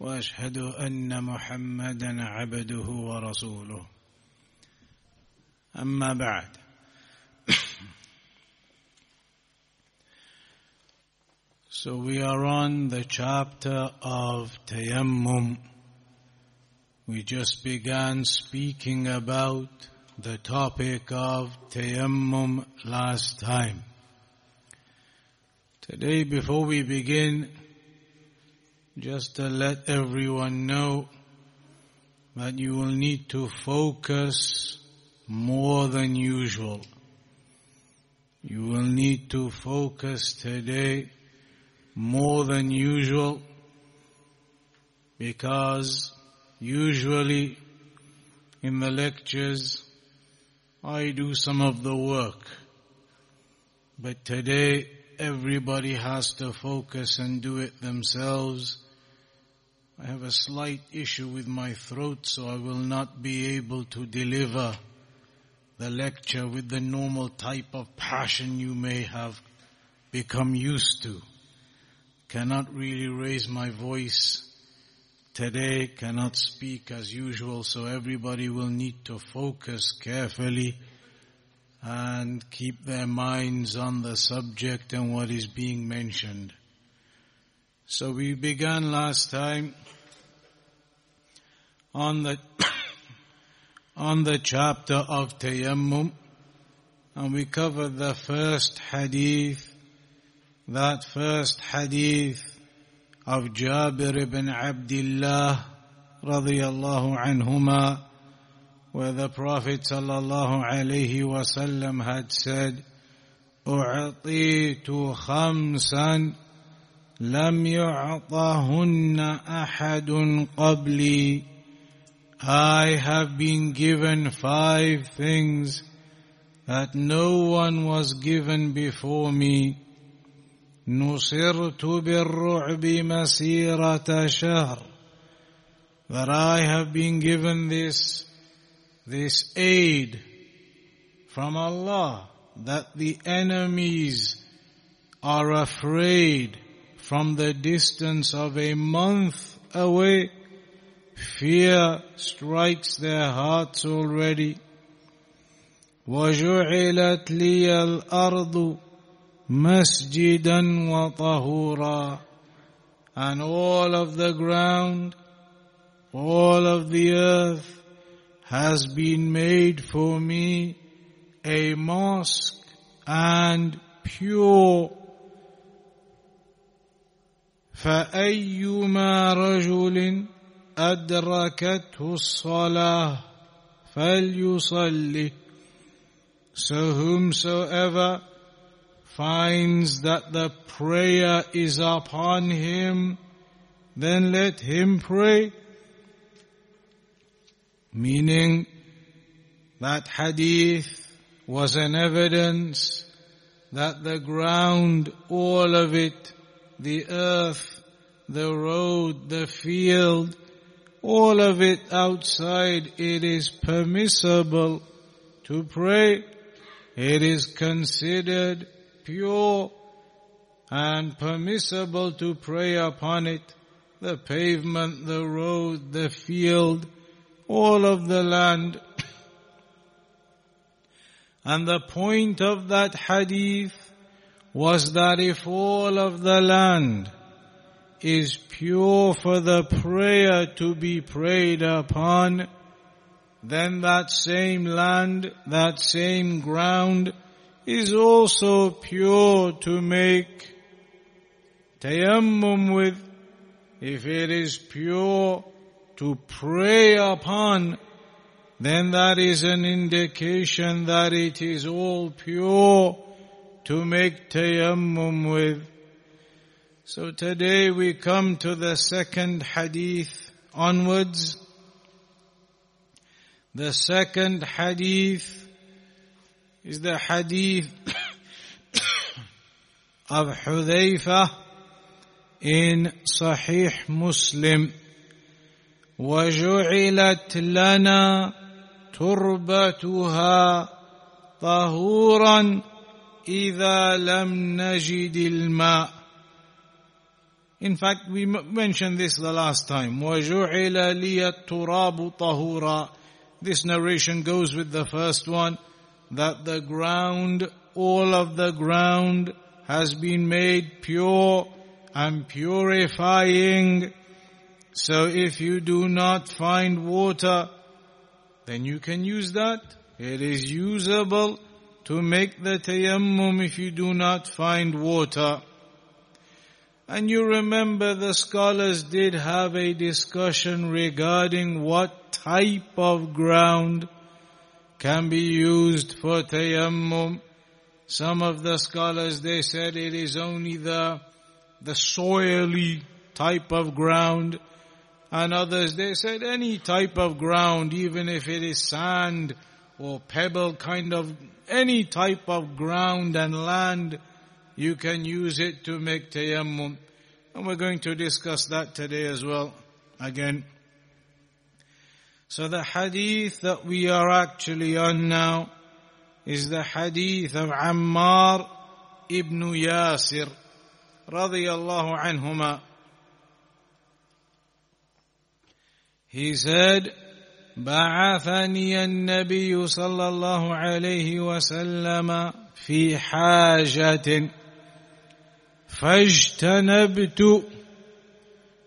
واشهد ان محمدا عبده ورسوله اما بعد so we are on the chapter of tayammum we just began speaking about the topic of tayammum last time. Today, before we begin, just to let everyone know that you will need to focus more than usual. You will need to focus today more than usual because usually in the lectures I do some of the work. But today everybody has to focus and do it themselves. I have a slight issue with my throat so I will not be able to deliver the lecture with the normal type of passion you may have become used to. Cannot really raise my voice today, cannot speak as usual, so everybody will need to focus carefully and keep their minds on the subject and what is being mentioned. So we began last time on the on the chapter of Tayammum and we covered the first hadith that first hadith of Jabir ibn Abdullah radiyallahu anhuma where the Prophet sallallahu alayhi wasallam had said أعطيت خمسا لم يعطهن أحد قبلي I have been given five things that no one was given before me نصرت بالرعب مسيرة شهر that I have been given this this aid from Allah that the enemies are afraid from the distance of a month away fear strikes their hearts already وجعلت لي الأرض مسجدا وطهورا and all of the ground all of the earth has been made for me a mosque and pure فأيما رجل أدركته الصلاة فليصلي So whomsoever finds that the prayer is upon him, then let him pray. Meaning that hadith was an evidence that the ground, all of it, the earth, the road, the field, all of it outside, it is permissible to pray. It is considered pure and permissible to pray upon it. The pavement, the road, the field, all of the land. And the point of that hadith was that if all of the land is pure for the prayer to be prayed upon, then that same land, that same ground is also pure to make tayammum with. If it is pure to pray upon, then that is an indication that it is all pure to make tayammum with. So today we come to the second hadith onwards. The second hadith is the hadith of Hudhaifa in Sahih Muslim. وجعلت لنا تربتها طهورا إذا لم نجد الماء In fact, we mentioned this the last time. وَجُعِلَ لِيَ التُّرَابُ طَهُورًا This narration goes with the first one, that the ground, all of the ground has been made pure and purifying. so if you do not find water, then you can use that. It is usable to make the tayammum if you do not find water. And you remember the scholars did have a discussion regarding what type of ground can be used for tayammum. Some of the scholars, they said it is only the, the soily type of ground. And others, they said any type of ground, even if it is sand or pebble kind of, any type of ground and land, you can use it to make tayammum. And we're going to discuss that today as well. Again. So the hadith that we are actually on now is the hadith of Ammar ibn Yasir radiyallahu anhuma. He said, بعثني النبي صلى الله عليه وسلم في حاجة فاجتنبت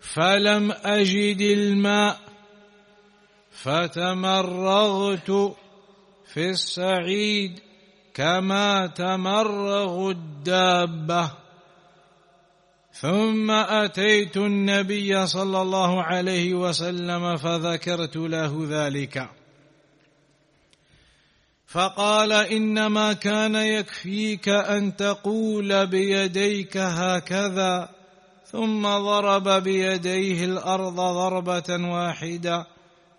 فلم أجد الماء فتمرغت في السعيد كما تمرغ الدابه ثم أتيت النبي صلى الله عليه وسلم فذكرت له ذلك. فقال إنما كان يكفيك أن تقول بيديك هكذا ثم ضرب بيديه الأرض ضربة واحدة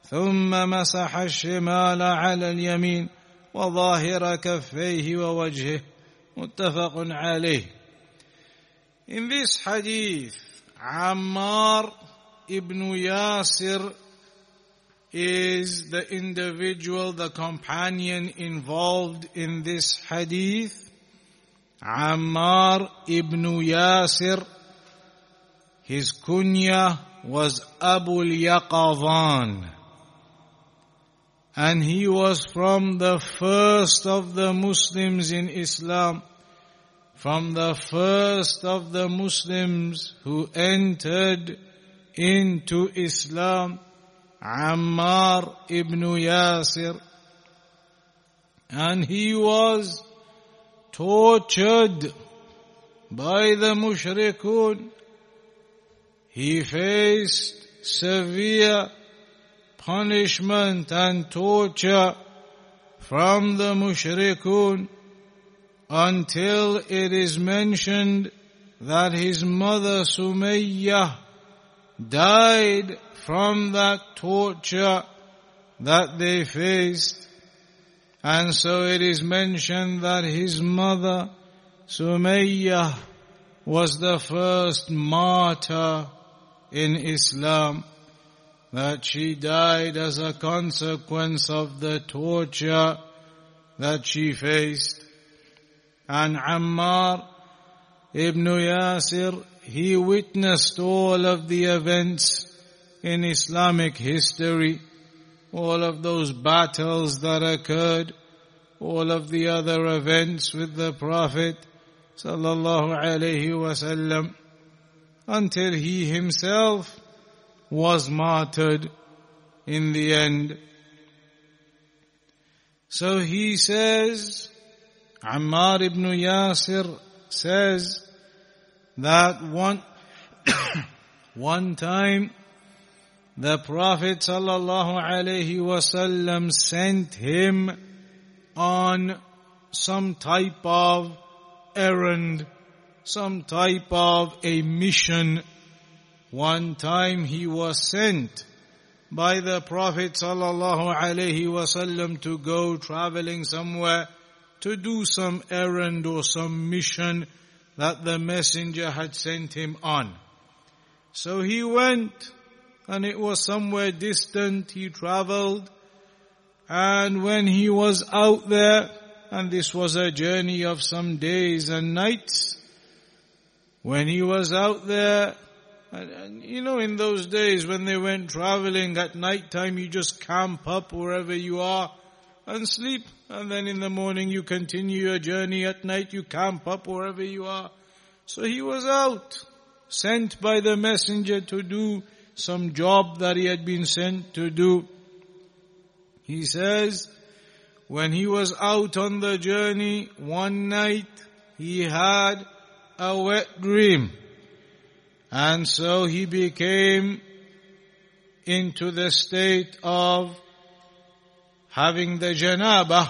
ثم مسح الشمال على اليمين وظاهر كفيه ووجهه متفق عليه. In this hadith, Ammar ibn Yasir is the individual, the companion involved in this hadith. Ammar ibn Yasir, his kunya was Abu Yaqzan and he was from the first of the Muslims in Islam, from the first of the Muslims who entered into Islam, Ammar ibn Yasir, and he was tortured by the mushrikun. He faced severe punishment and torture from the mushrikun until it is mentioned that his mother Sumayyah died from that torture that they faced. And so it is mentioned that his mother Sumayyah was the first martyr in Islam that she died as a consequence of the torture that she faced. And Ammar ibn Yasir, he witnessed all of the events in Islamic history, all of those battles that occurred, all of the other events with the Prophet sallallahu alaihi wasallam, until he himself was martyred in the end. So he says, Ammar ibn Yasir says that one, one time the Prophet sallallahu alaihi wasallam sent him on some type of errand, some type of a mission. One time he was sent by the Prophet sallallahu alaihi wasallam to go traveling somewhere to do some errand or some mission that the messenger had sent him on. So he went and it was somewhere distant. He traveled and when he was out there and this was a journey of some days and nights, when he was out there and, and, you know, in those days when they went traveling at night time, you just camp up wherever you are and sleep. And then in the morning you continue your journey. At night you camp up wherever you are. So he was out, sent by the messenger to do some job that he had been sent to do. He says, when he was out on the journey, one night he had a wet dream. And so he became into the state of having the janaba.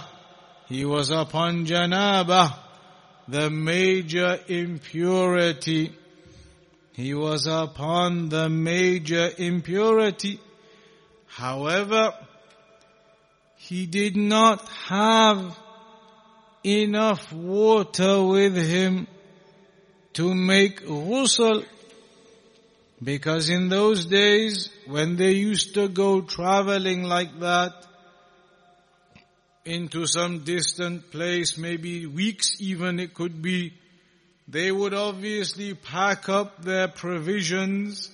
He was upon janaba, the major impurity. He was upon the major impurity. However, he did not have enough water with him to make ghusl because in those days, when they used to go traveling like that, into some distant place, maybe weeks even it could be, they would obviously pack up their provisions,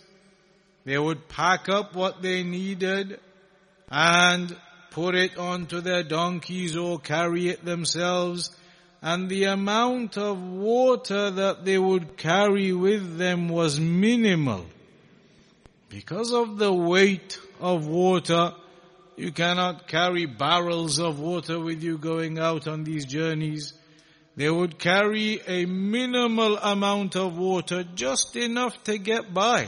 they would pack up what they needed, and put it onto their donkeys or carry it themselves, and the amount of water that they would carry with them was minimal. Because of the weight of water, you cannot carry barrels of water with you going out on these journeys. They would carry a minimal amount of water, just enough to get by.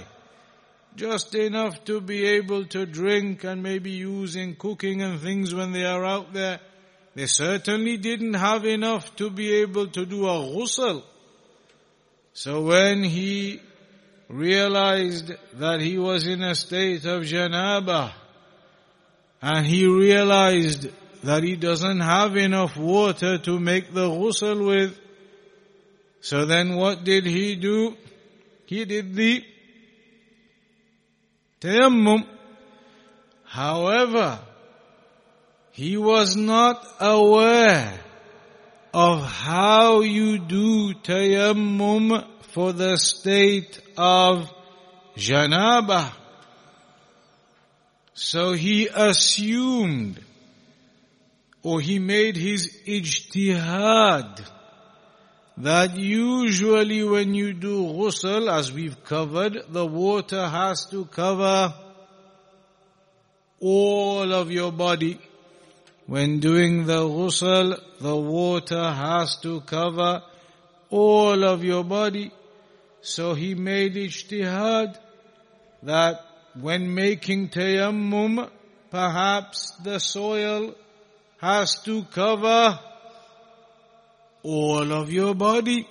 Just enough to be able to drink and maybe use in cooking and things when they are out there. They certainly didn't have enough to be able to do a ghusl. So when he realized that he was in a state of janaba, and he realized that he doesn't have enough water to make the ghusl with, so then what did he do? He did the tayammum. However, he was not aware of how you do tayammum for the state of janaba. So he assumed or he made his ijtihad that usually when you do ghusl, as we've covered, the water has to cover all of your body. When doing the ghusl, the water has to cover all of your body. So he made ijtihad that when making tayammum, perhaps the soil has to cover all of your body.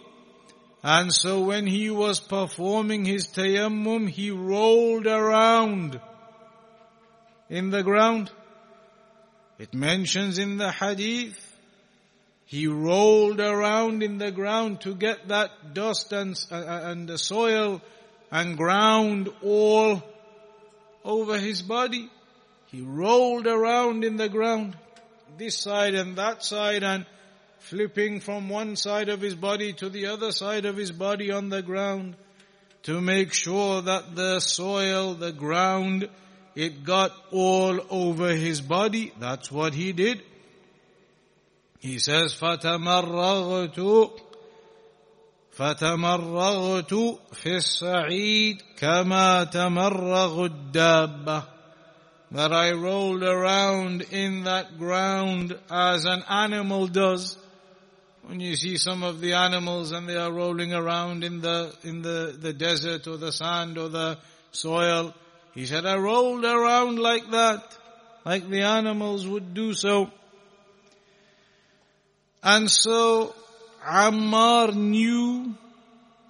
And so when he was performing his tayammum, he rolled around in the ground. It mentions in the hadith, he rolled around in the ground to get that dust and, uh, and the soil and ground all over his body. He rolled around in the ground, this side and that side and flipping from one side of his body to the other side of his body on the ground to make sure that the soil, the ground, it got all over his body. That's what he did. He says, فَتَمَرَّغْتُ فَتَمَرَّغْتُ فِي السَّعِيدِ كَمَا تَمَرَّغُ الدَّابَّةِ That I rolled around in that ground as an animal does. When you see some of the animals and they are rolling around in the, in the, the desert or the sand or the soil, he said, I rolled around like that, like the animals would do so. And so Ammar knew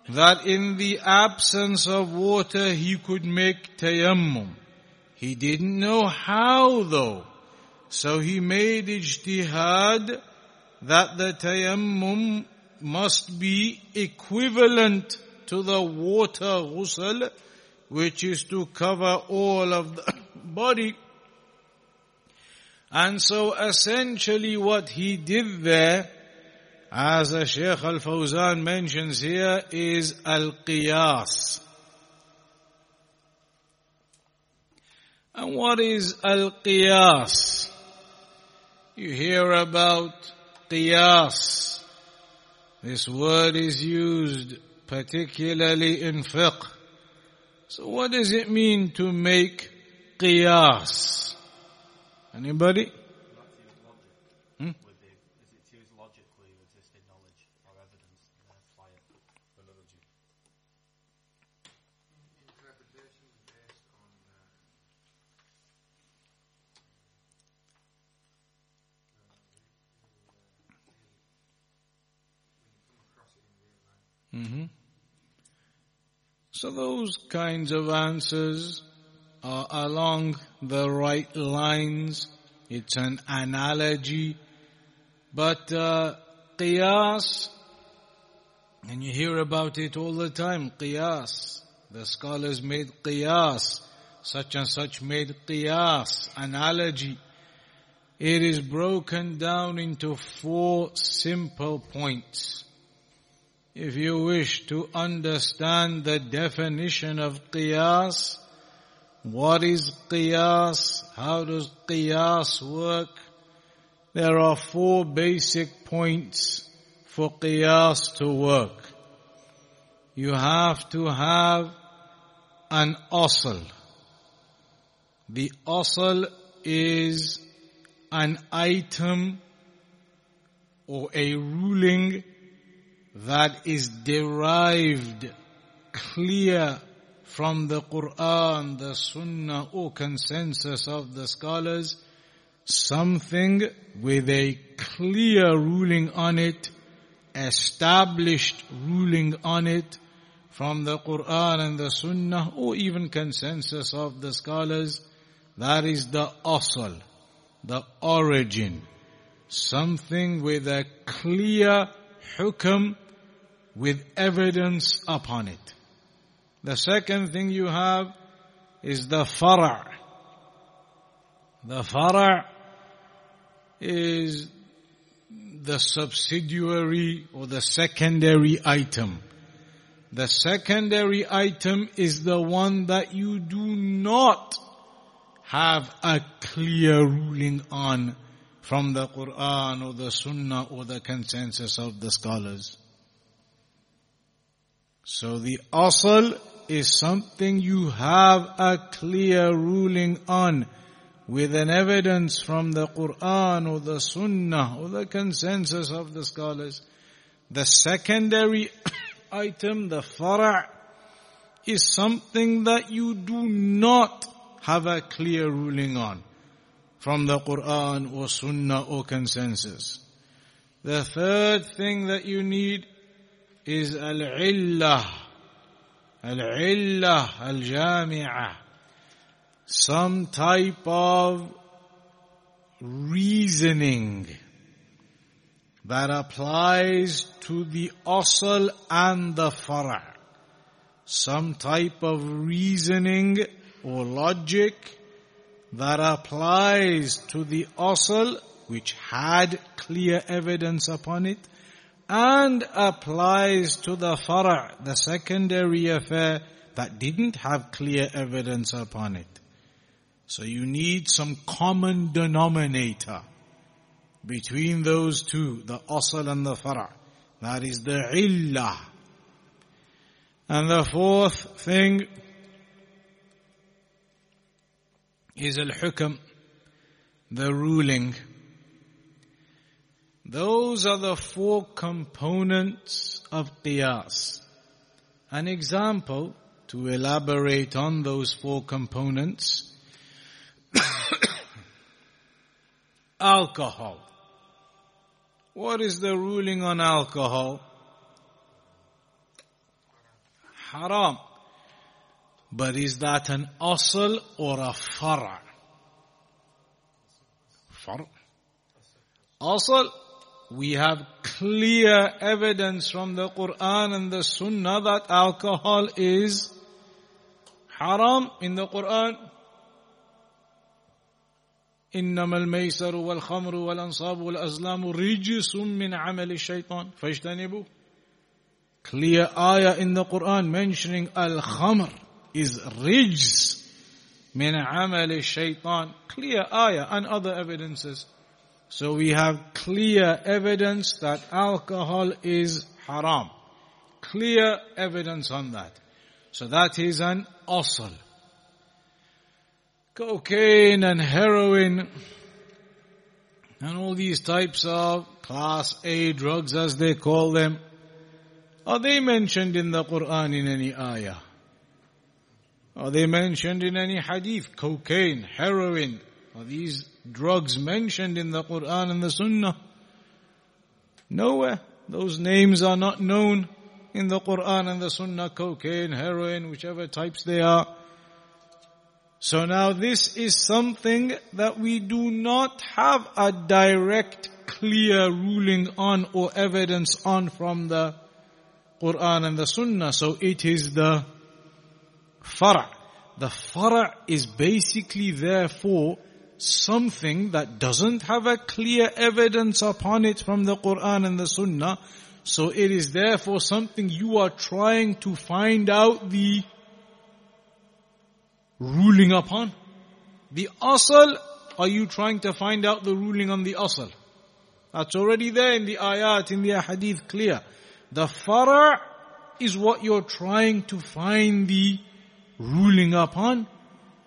that in the absence of water he could make tayammum. He didn't know how though. So he made ijtihad that the tayammum must be equivalent to the water ghusl, which is to cover all of the body. And so essentially what he did there, as the Shaykh al-Fawzan mentions here, is al-qiyas. And what is al-qiyas? You hear about qiyas. This word is used particularly in fiqh. So what does it mean to make qiyas? Anybody? Mm-hmm. So those kinds of answers are along the right lines. It's an analogy. But uh, qiyas, and you hear about it all the time, qiyas. The scholars made qiyas. Such and such made qiyas, analogy. It is broken down into four simple points. If you wish to understand the definition of qiyas, what is qiyas? How does qiyas work? There are four basic points for qiyas to work. You have to have an asl. The asl is an item or a ruling that is derived clear from the Quran, the Sunnah or consensus of the scholars, something with a clear ruling on it, established ruling on it from the Quran and the Sunnah or even consensus of the scholars, that is the asl, the origin. Something with a clear hukm with evidence upon it. The second thing you have is the fara'. The fara' is the subsidiary or the secondary item. The secondary item is the one that you do not have a clear ruling on from the Quran or the Sunnah or the consensus of the scholars. So the asl is something you have a clear ruling on with an evidence from the Quran or the Sunnah or the consensus of the scholars. The secondary item, the fara' is something that you do not have a clear ruling on from the Quran or Sunnah or consensus. The third thing that you need is al-illah. Al-illah al-jami'ah. Some type of reasoning that applies to the asl and the fara'. Some type of reasoning or logic that applies to the asl which had clear evidence upon it and applies to the fara', the secondary affair that didn't have clear evidence upon it. So you need some common denominator between those two, the asl and the fara'. That is the illah. And the fourth thing is al-hukm, the ruling. Those are the four components of qiyas. An example to elaborate on those four components. alcohol. What is the ruling on alcohol? Haram. But is that an asl or a far'? Far'. Asl, we have clear evidence from the Quran and the Sunnah that alcohol is haram in the Quran. إنما الميسر والخمر والأنصاب والأزلام رجس من عمل الشيطان فاجتنبوه Clear ayah in the Quran mentioning al-khamr is rijs min amal shaitan. Clear ayah and other evidences. So we have clear evidence that alcohol is haram. Clear evidence on that. So that is an asl cocaine and heroin and all these types of class A drugs as they call them, are they mentioned in the Quran in any ayah? Are they mentioned in any hadith? Cocaine, heroin, are these drugs mentioned in the Quran and the Sunnah? Nowhere. Those names are not known in the Quran and the Sunnah, cocaine, heroin, whichever types they are. So now this is something that we do not have a direct clear ruling on or evidence on from the Quran and the Sunnah. So it is the fara. The fara is basically therefore something that doesn't have a clear evidence upon it from the Quran and the Sunnah. So it is therefore something you are trying to find out the ruling upon? The asal, are you trying to find out the ruling on the asal? That's already there in the ayat, in the hadith clear. The fara is what you're trying to find the ruling upon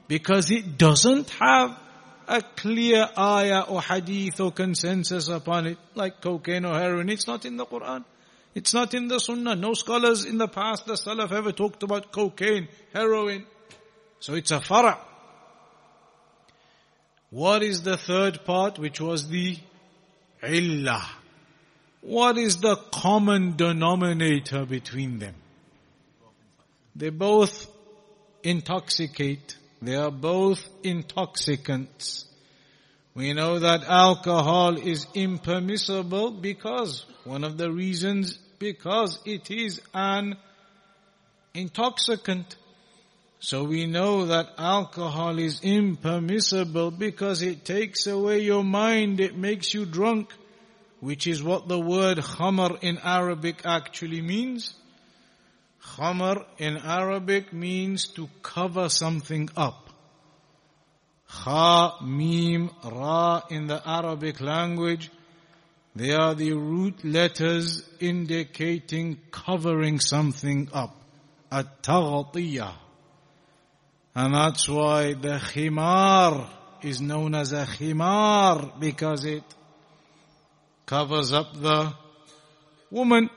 because it doesn't have a clear ayah or hadith or consensus upon it like cocaine or heroin. It's not in the Quran. It's not in the Sunnah. No scholars in the past, the Salaf ever talked about cocaine, heroin. So it's a fara. What is the third part, which was the illah? What is the common denominator between them? They both intoxicate. They are both intoxicants. We know that alcohol is impermissible because, one of the reasons, because it is an intoxicant. So we know that alcohol is impermissible because it takes away your mind, it makes you drunk, which is what the word khamar in Arabic actually means. Khamar in Arabic means to cover something up. Kha, Mim, Ra in the Arabic language, they are the root letters indicating covering something up. At-taghtiyah. And that's why the khimar is known as a khimar because it covers up the woman.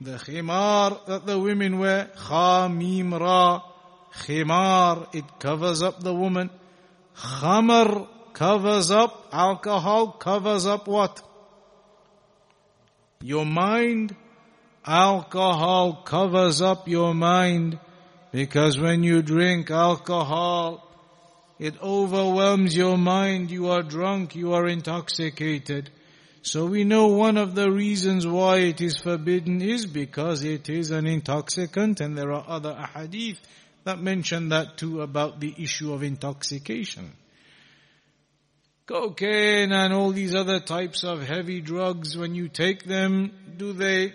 The khimar that the women wear, kha mim ra, khimar, it covers up the woman. Khamar covers up, alcohol covers up what? Your mind. Alcohol covers up your mind. Because when you drink alcohol, it overwhelms your mind, you are drunk, you are intoxicated. So we know one of the reasons why it is forbidden is because it is an intoxicant and there are other ahadith that mention that too about the issue of intoxication. Cocaine and all these other types of heavy drugs, when you take them, do they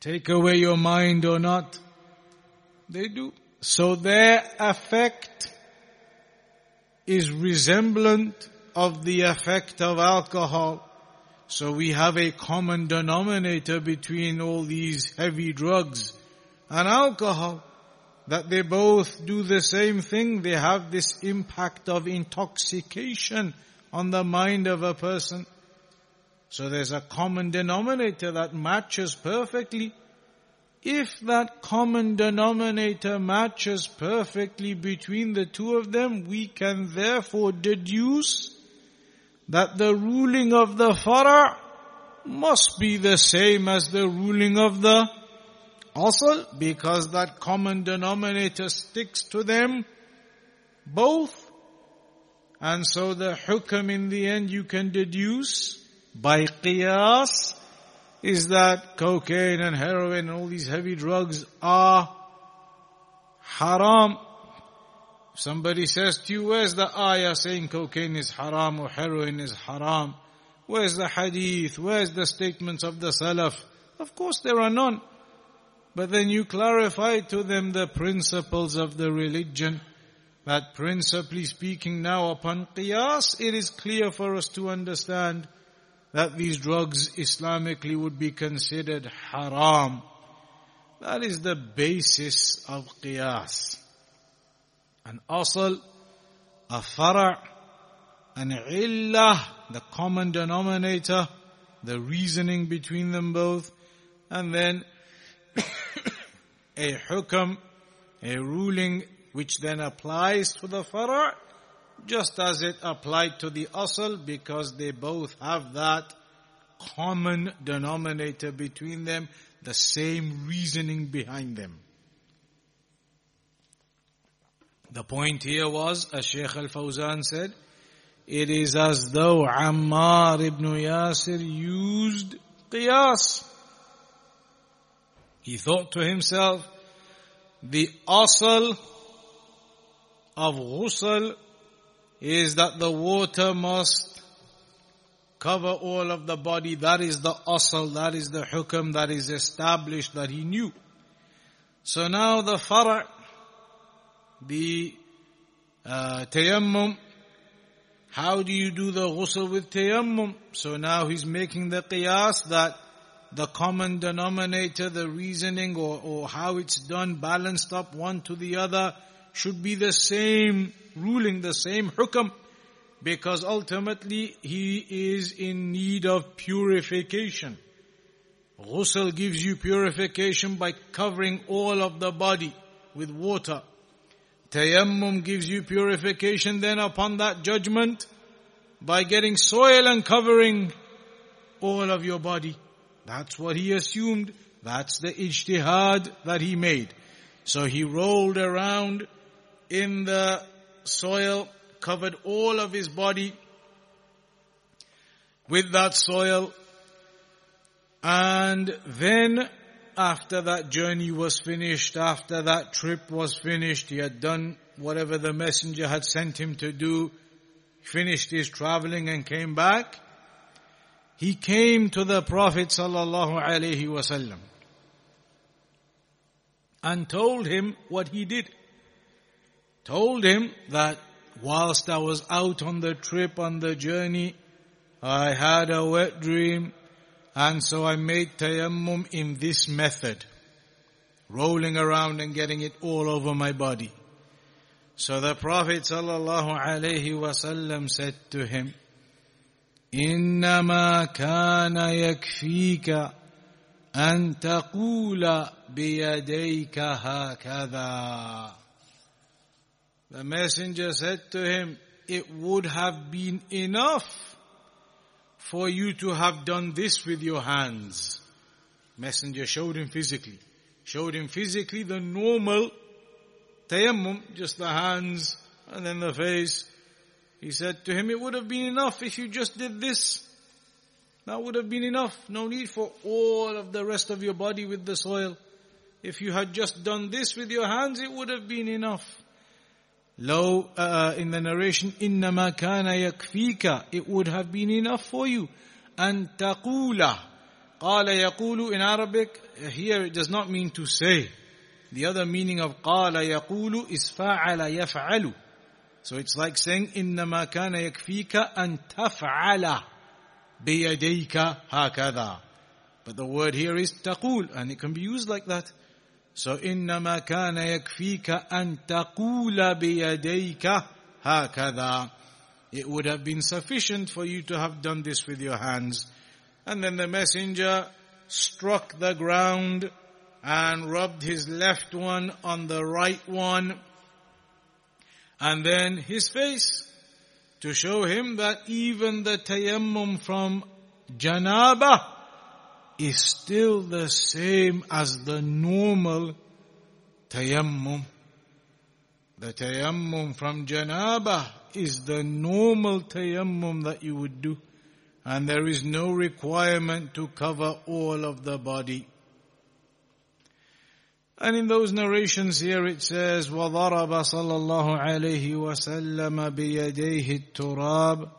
take away your mind or not? They do. So their effect is resemblant of the effect of alcohol. So we have a common denominator between all these heavy drugs and alcohol. That they both do the same thing. They have this impact of intoxication on the mind of a person. So there's a common denominator that matches perfectly. If that common denominator matches perfectly between the two of them, we can therefore deduce that the ruling of the fara must be the same as the ruling of the asl, because that common denominator sticks to them both. And so the hukam in the end you can deduce by qiyas is that cocaine and heroin and all these heavy drugs are haram. Somebody says to you, where's the ayah saying cocaine is haram or heroin is haram? Where's the hadith? Where's the statements of the salaf? Of course there are none. But then you clarify to them the principles of the religion. That principally speaking now upon qiyas, it is clear for us to understand that these drugs Islamically would be considered haram. That is the basis of qiyas. An asl, a fara', an illah, the common denominator, the reasoning between them both, and then a hukam, a ruling which then applies to the fara' just as it applied to the asl because they both have that common denominator between them, the same reasoning behind them. The point here was, as Shaykh Al-Fawzan said, it is as though Ammar ibn Yasir used qiyas. He thought to himself, the asl of ghusl is that the water must cover all of the body. That is the asl, that is the hukam that is established that he knew. So now the fara', the uh, tayammum, how do you do the ghusl with tayammum? So now he's making the qiyas that the common denominator, the reasoning or, or how it's done balanced up one to the other should be the same ruling the same hukam because ultimately he is in need of purification. Ghusl gives you purification by covering all of the body with water. Tayammum gives you purification then upon that judgment by getting soil and covering all of your body. That's what he assumed. That's the ijtihad that he made. So he rolled around in the soil, covered all of his body with that soil. And then after that journey was finished, after that trip was finished, he had done whatever the messenger had sent him to do, finished his traveling and came back. He came to the Prophet sallallahu alaihi wasallam and told him what he did told him that whilst I was out on the trip, on the journey, I had a wet dream and so I made tayammum in this method. Rolling around and getting it all over my body. So the Prophet sallallahu alaihi wasallam said to him, إنما كان يكفيك أن تقول بيديك هكذا the messenger said to him, it would have been enough for you to have done this with your hands. Messenger showed him physically. Showed him physically the normal tayammum, just the hands and then the face. He said to him, it would have been enough if you just did this. That would have been enough. No need for all of the rest of your body with the soil. If you had just done this with your hands, it would have been enough. Low, uh, in the narration, إِنَّمَا كَانَ يَكْفِيكَ It would have been enough for you. أَن تَقُولَ قَالَ يَقُولُ In Arabic, here it does not mean to say. The other meaning of قَالَ يَقُولُ is فَعَلَ يَفْعَلُ So it's like saying, إِنَّمَا كَانَ يَكْفِيكَ أَن تَفْعَلَ بِيَدَيْكَ هَكَذَا But the word here is تقول, and it can be used like that. So إنما كان يكفيك أن تقول بيديك هكذا. It would have been sufficient for you to have done this with your hands. And then the messenger struck the ground and rubbed his left one on the right one and then his face to show him that even the tayammum from janaba is still the same as the normal tayammum. The tayammum from janaba is the normal tayammum that you would do. And there is no requirement to cover all of the body. And in those narrations here it says, وَضَرَبَ صَلَّى اللَّهُ عَلَيْهِ وَسَلَّمَ بِيَدَيْهِ التُّرَابِ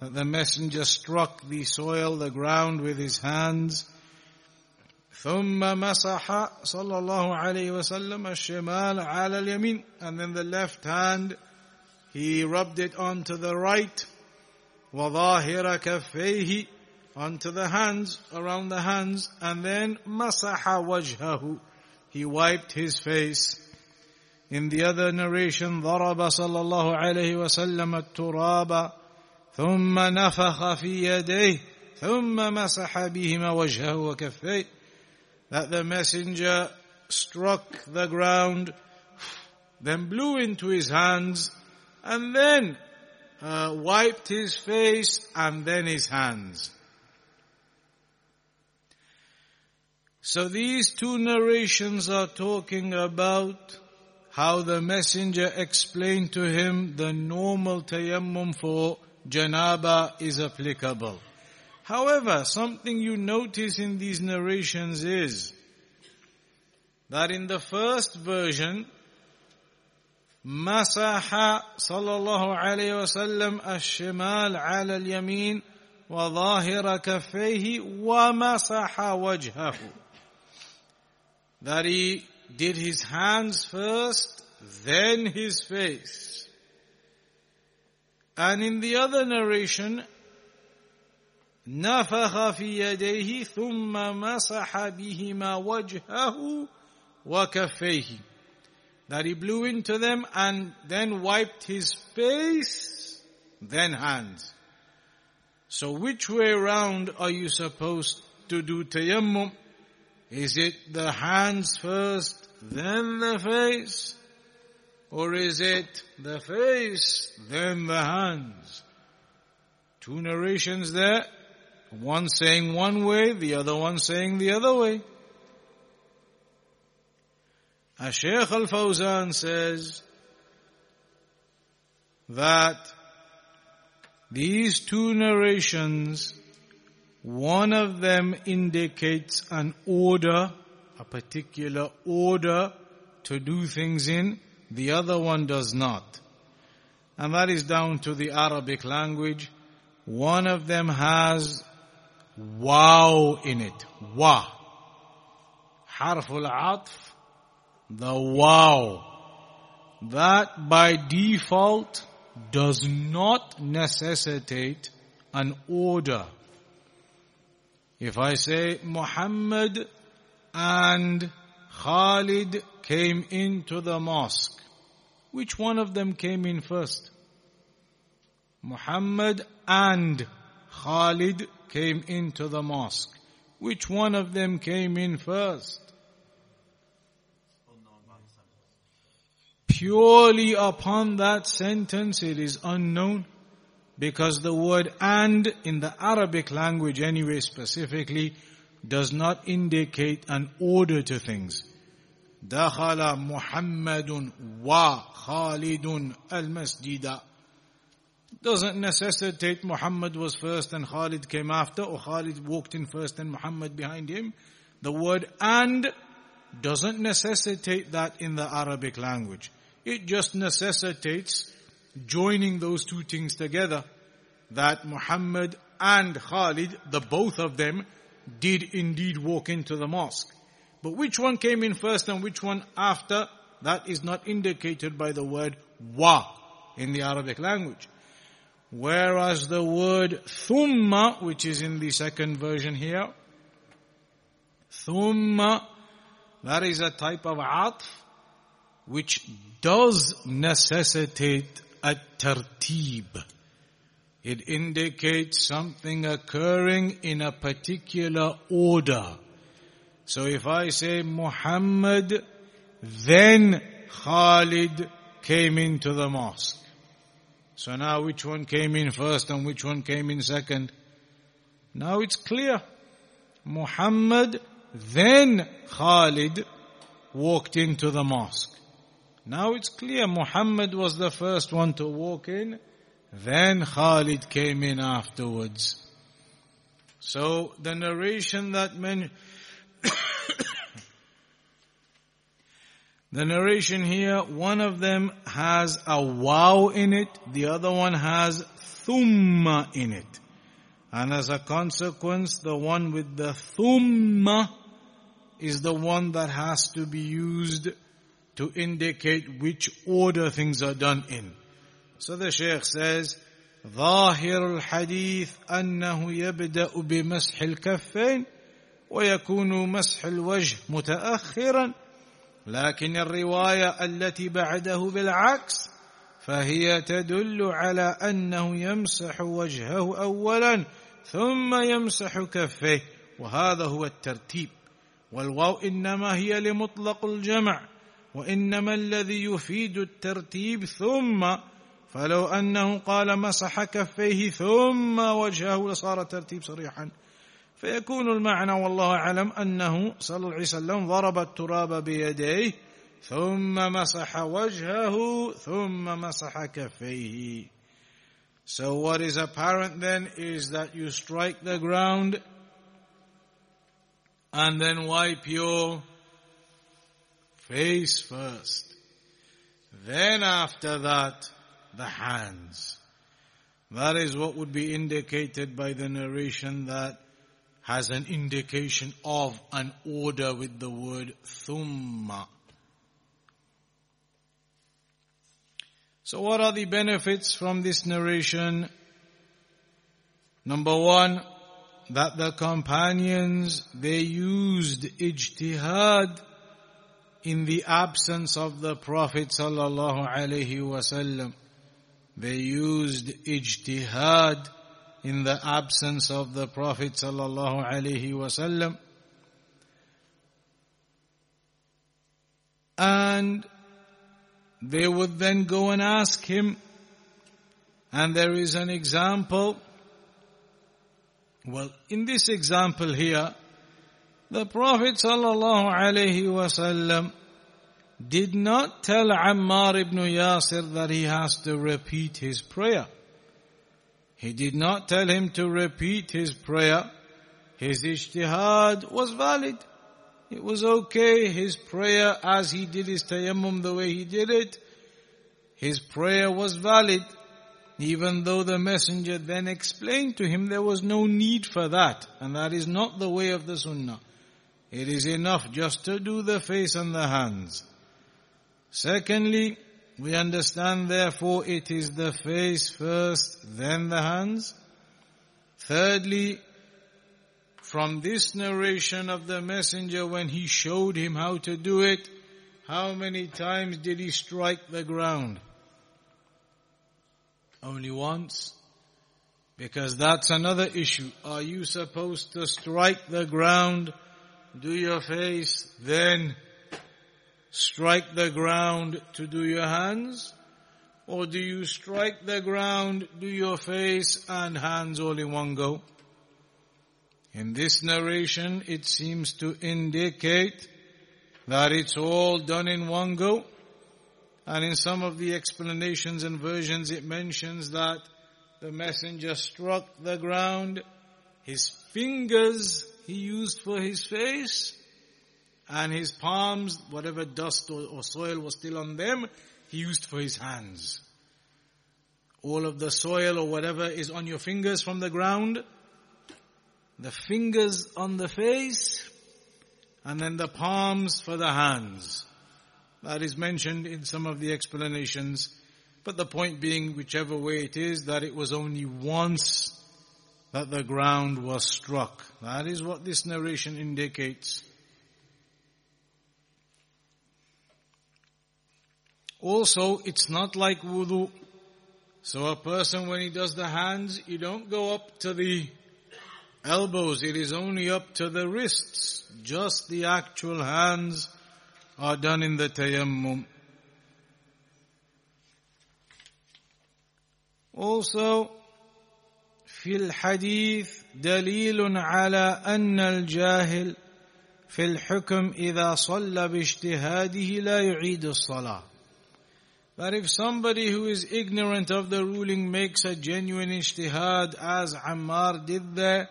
That the messenger struck the soil, the ground with his hands. ثم مسح صلى الله عليه وسلم الشمال على اليمين and then the left hand he rubbed it onto the right وظاهر كفيه onto the hands around the hands and then مسح وجهه he wiped his face in the other narration ضرب صلى الله عليه وسلم التراب ثم نفخ في يديه ثم مسح بهما وجهه وكفيه that the messenger struck the ground, then blew into his hands, and then uh, wiped his face and then his hands. So these two narrations are talking about how the messenger explained to him the normal tayammum for janaba is applicable. However, something you notice in these narrations is that in the first version, مسح صلى الله عليه وسلم الشمال على اليمين وظاهر كفيه ومسح وجهه that he did his hands first then his face and in the other narration نفخ في يديه ثم مسح بهما وجهه وكفيه that he blew into them and then wiped his face then hands so which way around are you supposed to do tayammum is it the hands first then the face or is it the face then the hands two narrations there one saying one way, the other one saying the other way. As Shaykh Al-Fawzan says that these two narrations, one of them indicates an order, a particular order to do things in, the other one does not. And that is down to the Arabic language. One of them has waw in it. Wa. Harf atf, the waw. That by default does not necessitate an order. If I say Muhammad and Khalid came into the mosque, which one of them came in first? Muhammad and Khalid came into the mosque. Which one of them came in first? Purely upon that sentence it is unknown because the word and in the Arabic language anyway specifically does not indicate an order to things. دخل محمد وخالد المسجد doesn't necessitate Muhammad was first and Khalid came after, or Khalid walked in first and Muhammad behind him. The word and doesn't necessitate that in the Arabic language. It just necessitates joining those two things together. That Muhammad and Khalid, the both of them, did indeed walk into the mosque. But which one came in first and which one after, that is not indicated by the word wa in the Arabic language. Whereas the word thumma, which is in the second version here, thumma, that is a type of atf, which does necessitate a tartib. It indicates something occurring in a particular order. So if I say Muhammad, then Khalid came into the mosque. So now which one came in first and which one came in second? Now it's clear. Muhammad, then Khalid walked into the mosque. Now it's clear Muhammad was the first one to walk in, then Khalid came in afterwards. So the narration that men The narration here, one of them has a waw in it, the other one has thumma in it. And as a consequence, the one with the thumma is the one that has to be used to indicate which order things are done in. So the Shaykh says, ظاهر الحديث أنه يبدأ بمسح الكفين ويكون مسح الوجه متأخرا لكن الرواية التي بعده بالعكس فهي تدل على أنه يمسح وجهه أولا ثم يمسح كفيه وهذا هو الترتيب. والواو إنما هي لمطلق الجمع وإنما الذي يفيد الترتيب ثم فلو أنه قال مسح كفيه ثم وجهه لصار الترتيب صريحا. فيكون المعنى والله أعلم أنه صلى الله عليه وسلم ضرب التراب بيديه ثم مسح وجهه ثم مسح كفيه So what is apparent then is that you strike the ground and then wipe your face first. Then after that, the hands. That is what would be indicated by the narration that has an indication of an order with the word thumma. So what are the benefits from this narration? Number one, that the companions, they used ijtihad in the absence of the Prophet sallallahu alaihi wasallam. They used ijtihad in the absence of the Prophet sallallahu alaihi wasallam. And they would then go and ask him, and there is an example. Well, in this example here, the Prophet sallallahu alaihi wasallam did not tell Ammar ibn Yasir that he has to repeat his prayer. He did not tell him to repeat his prayer. His ijtihad was valid. It was okay. His prayer as he did his tayammum the way he did it, his prayer was valid. Even though the messenger then explained to him there was no need for that. And that is not the way of the sunnah. It is enough just to do the face and the hands. Secondly, we understand therefore it is the face first, then the hands. Thirdly, from this narration of the messenger when he showed him how to do it, how many times did he strike the ground? Only once. Because that's another issue. Are you supposed to strike the ground, do your face, then strike the ground to do your hands? Or do you strike the ground, do your face and hands all in one go? In this narration, it seems to indicate that it's all done in one go. And in some of the explanations and versions, it mentions that the messenger struck the ground, his fingers he used for his face, and his palms, whatever dust or, soil was still on them, he used for his hands. All of the soil or whatever is on your fingers from the ground, the fingers on the face, and then the palms for the hands. That is mentioned in some of the explanations. But the point being, whichever way it is, that it was only once that the ground was struck. That is what this narration indicates. Also, it's not like wudu. So a person when he does the hands, you don't go up to the elbows. It is only up to the wrists. Just the actual hands are done in the tayammum. Also, في الحديث دليل على أن الجاهل في الحكم إذا صلى باجتهاده لا يعيد الصلاة. That if somebody who is ignorant of the ruling makes a genuine ijtihad as Ammar did there,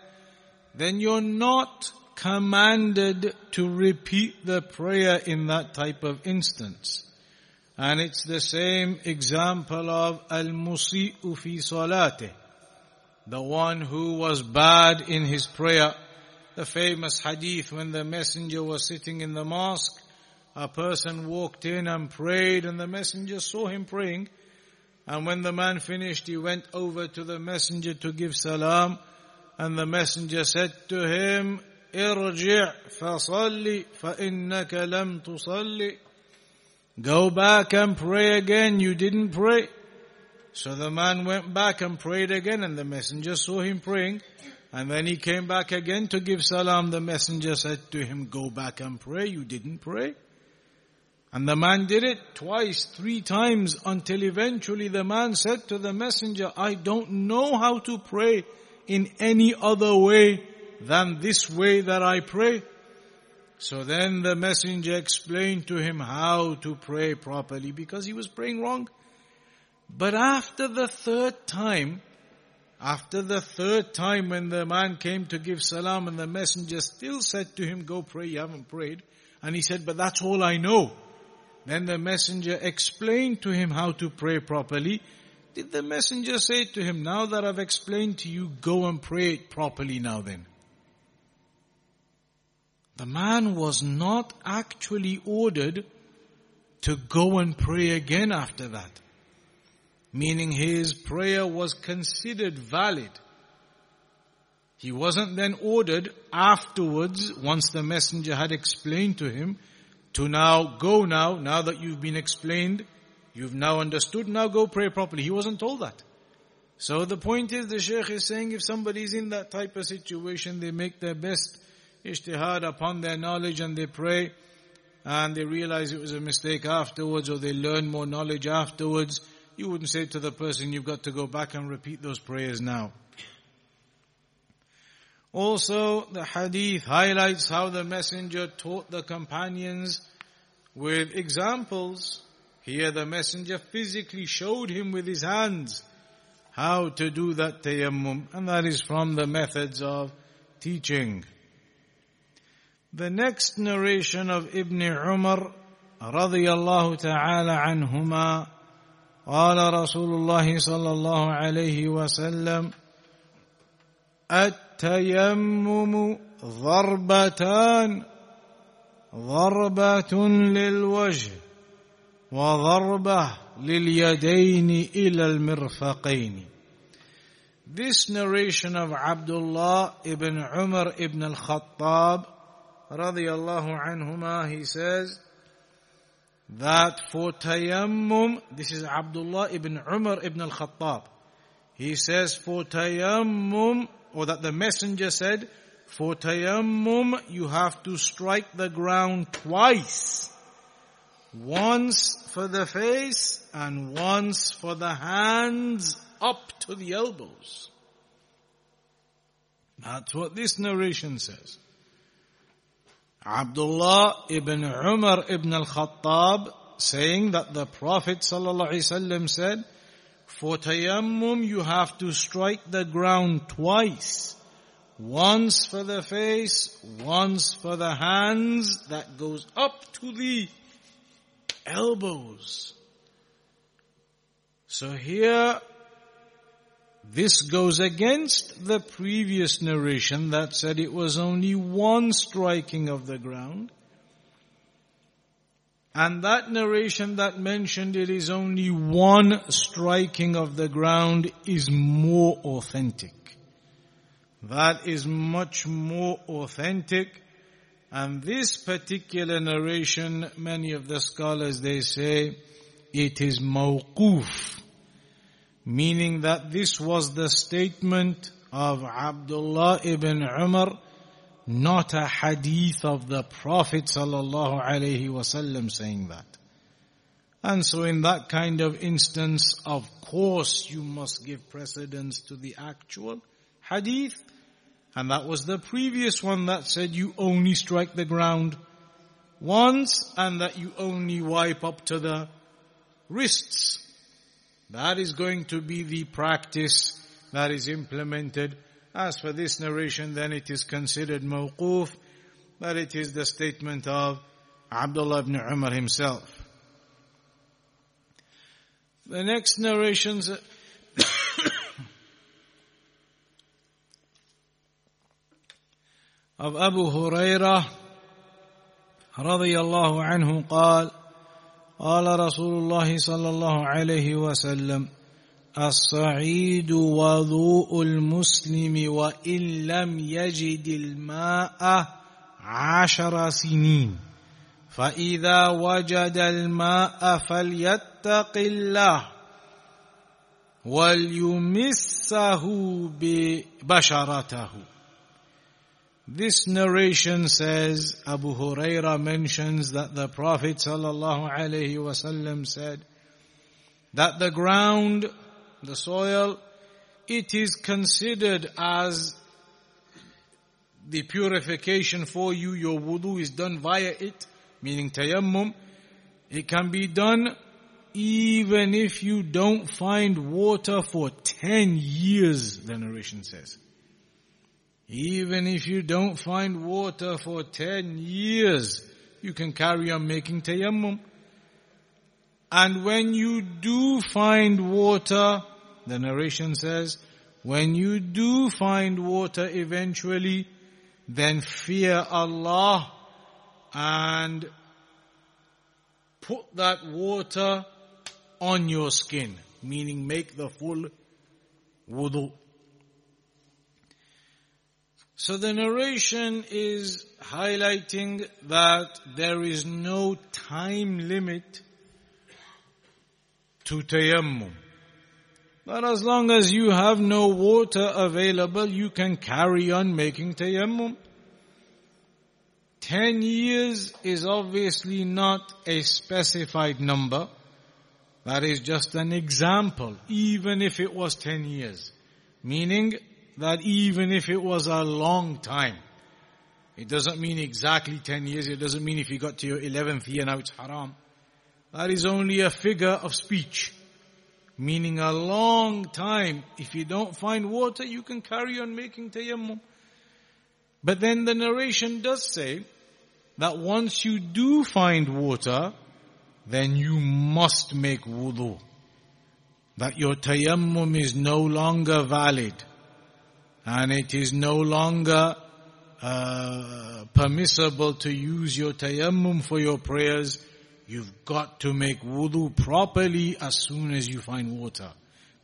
then you're not commanded to repeat the prayer in that type of instance. And it's the same example of al-musi'u fi salatih. The one who was bad in his prayer. The famous hadith when the messenger was sitting in the mosque, a person walked in and prayed and the messenger saw him praying. And when the man finished, he went over to the messenger to give salam. And the messenger said to him, ارجع فصلي فإنك لم تصلي Go back and pray again. You didn't pray. So the man went back and prayed again and the messenger saw him praying. And then he came back again to give salam. The messenger said to him, go back and pray. You didn't pray. And the man did it twice, three times until eventually the man said to the messenger, I don't know how to pray in any other way than this way that I pray. So then the messenger explained to him how to pray properly because he was praying wrong. But after the third time, after the third time when the man came to give salam and the messenger still said to him, go pray, you haven't prayed. And he said, but that's all I know. Then the messenger explained to him how to pray properly. Did the messenger say to him, now that I've explained to you, go and pray it properly now then? The man was not actually ordered to go and pray again after that. Meaning his prayer was considered valid. He wasn't then ordered afterwards, once the messenger had explained to him, to now go now, now that you've been explained, you've now understood, now go pray properly. He wasn't told that. So the point is, the Shaykh is saying if somebody is in that type of situation, they make their best ijtihad upon their knowledge and they pray and they realize it was a mistake afterwards or they learn more knowledge afterwards, you wouldn't say to the person, you've got to go back and repeat those prayers now. Also, the hadith highlights how the messenger taught the companions with examples. Here the messenger physically showed him with his hands how to do that tayammum, and that is from the methods of teaching. The next narration of Ibn Umar رضي الله تعالى عنهما قال رسول الله صلى الله عليه وسلم التيمم ضربتان ضربة للوجه وضربة لليدين إلى المرفقين This narration of Abdullah ibn Umar ibn al-Khattab radiallahu anhuma, he says that for tayammum, this is Abdullah ibn Umar ibn al-Khattab. He says for tayammum, or that the messenger said, for tayammum you have to strike the ground twice. Once for the face and once for the hands up to the elbows. That's what this narration says. Abdullah ibn Umar ibn al-Khattab saying that the Prophet ﷺ said, for tayammum you have to strike the ground twice. Once for the face, once for the hands, that goes up to the elbows. So here this goes against the previous narration that said it was only one striking of the ground. And that narration that mentioned it is only one striking of the ground is more authentic. That is much more authentic. And this particular narration, many of the scholars they say, it is mawquf meaning that this was the statement of Abdullah ibn Umar, not a hadith of the Prophet sallallahu alaihi wasallam saying that. And so in that kind of instance, of course you must give precedence to the actual hadith. And that was the previous one that said you only strike the ground once and that you only wipe up to the wrists. That is going to be the practice that is implemented. As for this narration, then it is considered mawquf, that it is the statement of Abdullah ibn Umar himself. The next narrations of Abu Hurairah رضي الله عنه قال قال رسول الله صلى الله عليه وسلم الصعيد وضوء المسلم وإن لم يجد الماء عشر سنين فإذا وجد الماء فليتق الله وليمسه ببشرته This narration says, Abu Huraira mentions that the Prophet sallallahu alaihi wasallam said that the ground, the soil, it is considered as the purification for you. Your wudu is done via it, meaning tayammum. It can be done even if you don't find water for 10 years, the narration says. Even if you don't find water for 10 years, you can carry on making tayammum. And when you do find water, the narration says, when you do find water eventually, then fear Allah and put that water on your skin, meaning make the full wudu. So the narration is highlighting that there is no time limit to tayammum. But as long as you have no water available, you can carry on making tayammum. Ten years is obviously not a specified number. That is just an example, even if it was ten years. Meaning, that even if it was a long time, it doesn't mean exactly 10 years, it doesn't mean if you got to your 11th year now it's haram. That is only a figure of speech. Meaning a long time. If you don't find water, you can carry on making tayammum. But then the narration does say that once you do find water, then you must make wudu. That your tayammum is no longer valid and it is no longer uh, permissible to use your tayammum for your prayers. You've got to make wudu properly as soon as you find water.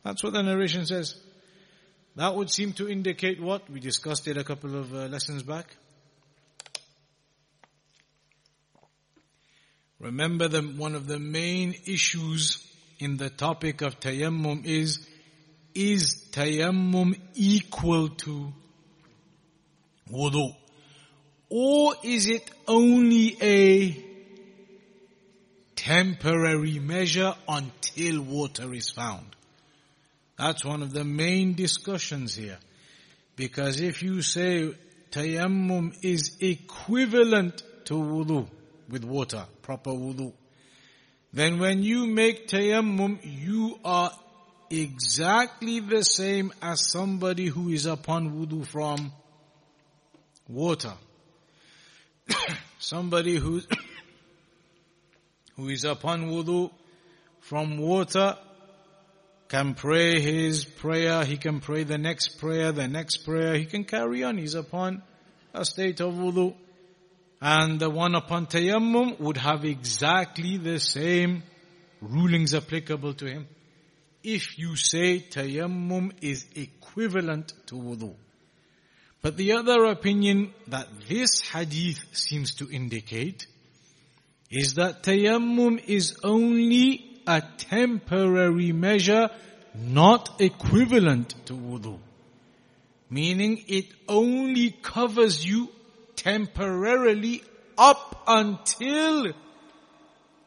That's what the narration says. That would seem to indicate what? We discussed it a couple of uh, lessons back. Remember that one of the main issues in the topic of tayammum is is tayammum equal to wudu? Or is it only a temporary measure until water is found? That's one of the main discussions here. Because if you say tayammum is equivalent to wudu with water, proper wudu, then when you make tayammum, you are exactly the same as somebody who is upon wudu from water. somebody who who is upon wudu from water can pray his prayer, he can pray the next prayer, the next prayer, he can carry on, he's upon a state of wudu. And the one upon tayammum would have exactly the same rulings applicable to him if you say tayammum is equivalent to wudu. But the other opinion that this hadith seems to indicate is that tayammum is only a temporary measure not equivalent to wudu. Meaning it only covers you temporarily up until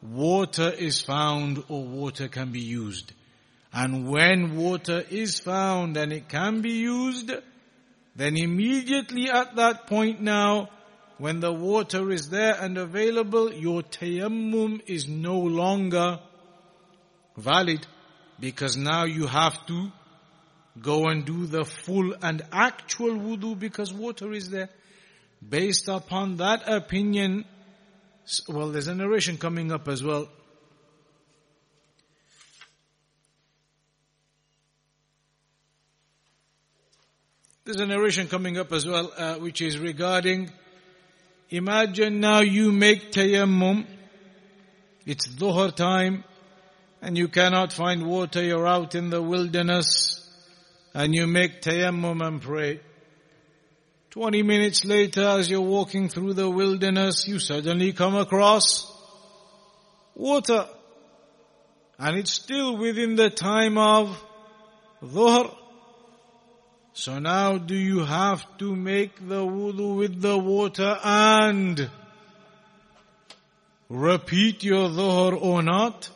water is found or water can be used. And when water is found and it can be used, then immediately at that point now, when the water is there and available, your tayammum is no longer valid because now you have to go and do the full and actual wudu because water is there. Based upon that opinion, well, there's a narration coming up as well. There's a narration coming up as well, uh, which is regarding, imagine now you make tayammum, it's dhuhr time, and you cannot find water, you're out in the wilderness, and you make tayammum and pray. 20 minutes later, as you're walking through the wilderness, you suddenly come across water. And it's still within the time of dhuhr. So now do you have to make the wudu with the water and repeat your dhuhr or not?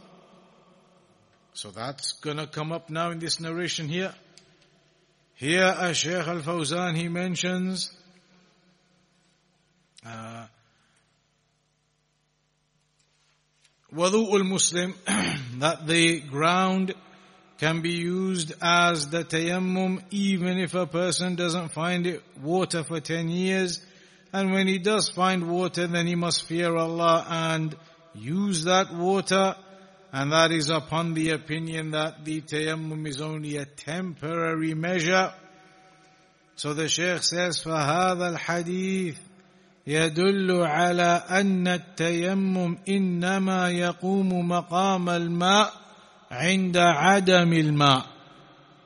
So that's gonna come up now in this narration here. Here Shaykh Al-Fawzan he mentions uh, wudu muslim that the ground can be used as the tayammum even if a person doesn't find it water for 10 years. And when he does find water, then he must fear Allah and use that water. And that is upon the opinion that the tayammum is only a temporary measure. So the Shaykh says, فَهَذَا الْحَدِيث يدل على أن التيمم إنما يقوم مقام الماء عند عدم الماء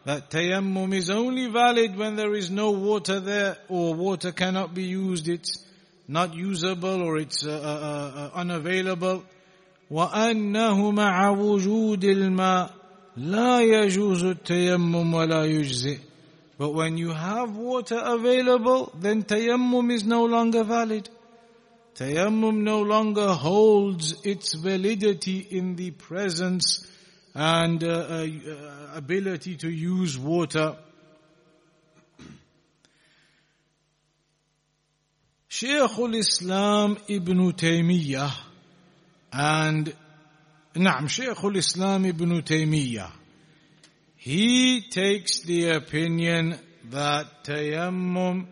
that tayammum is only valid when there is no water there or water cannot be used it's not usable or it's uh, uh, uh, unavailable وأنه مع وجود الماء لا يجوز التيمم ولا يجزئ but when you have water available then tayammum is no longer valid tayammum no longer holds its validity in the presence and uh, ability to use water. Shaykh al-Islam Ibn Taymiyyah and Naam, Shaykh al-Islam Ibn Taymiyyah he takes the opinion that tayammum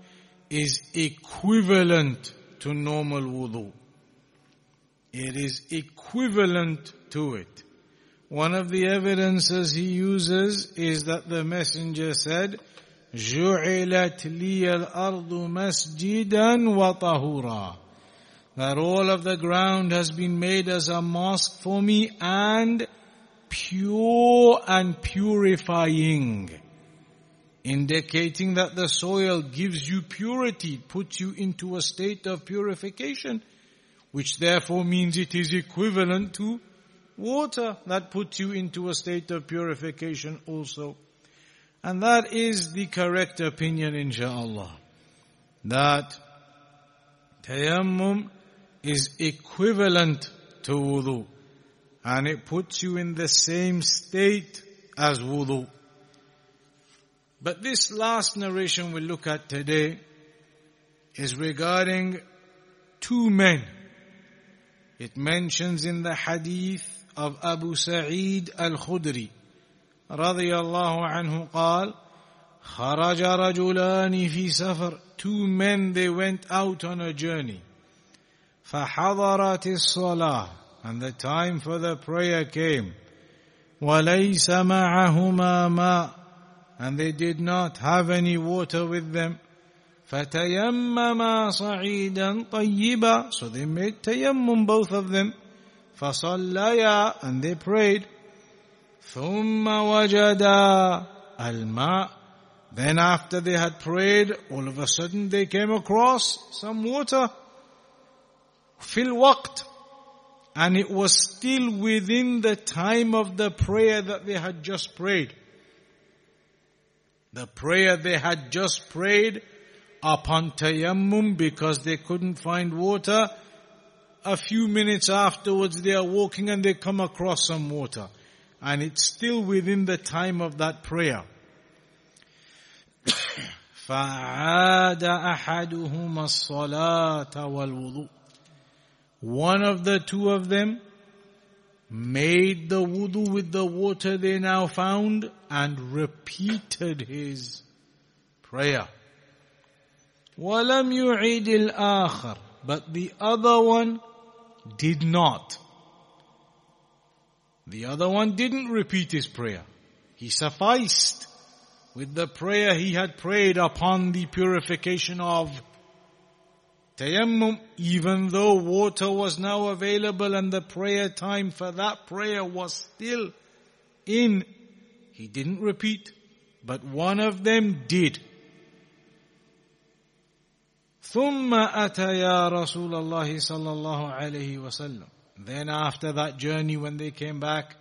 is equivalent to normal wudu. It is equivalent to it. One of the evidences he uses is that the messenger said, جُعِلَتْ لِيَ الْأَرْضُ مَسْجِدًا وَطَهُورًا That all of the ground has been made as a mosque for me and pure and purifying. Indicating that the soil gives you purity, puts you into a state of purification, which therefore means it is equivalent to water that puts you into a state of purification also. And that is the correct opinion inshaAllah. That tayammum is equivalent to wudu. And it puts you in the same state as wudu. But this last narration we'll look at today is regarding two men. It mentions in the hadith of Abu Sa'id al-Khudri رضي الله عنه قال خرج رجلان في سفر two men they went out on a journey فحضرت الصلاة and the time for the prayer came وليس معهما ماء and they did not have any water with them فتيمما صعيدا طيبا so they made tayammum both of them فصليا and they prayed ثم وجدا الماء then after they had prayed all of a sudden they came across some water في الوقت and it was still within the time of the prayer that they had just prayed the prayer they had just prayed upon tayammum because they couldn't find water a few minutes afterwards they are walking and they come across some water. And it's still within the time of that prayer. فعاد أحدهما الصلاة والوضوء One of the two of them made the wudu with the water they now found and repeated his prayer. وَلَمْ يُعِيدِ الْآخَرِ But the other one did not. The other one didn't repeat his prayer. He sufficed with the prayer he had prayed upon the purification of tayammum, even though water was now available and the prayer time for that prayer was still in, he didn't repeat, but one of them did. ثم أتيا رسول الله صلى الله عليه وسلم then after that journey, when they came back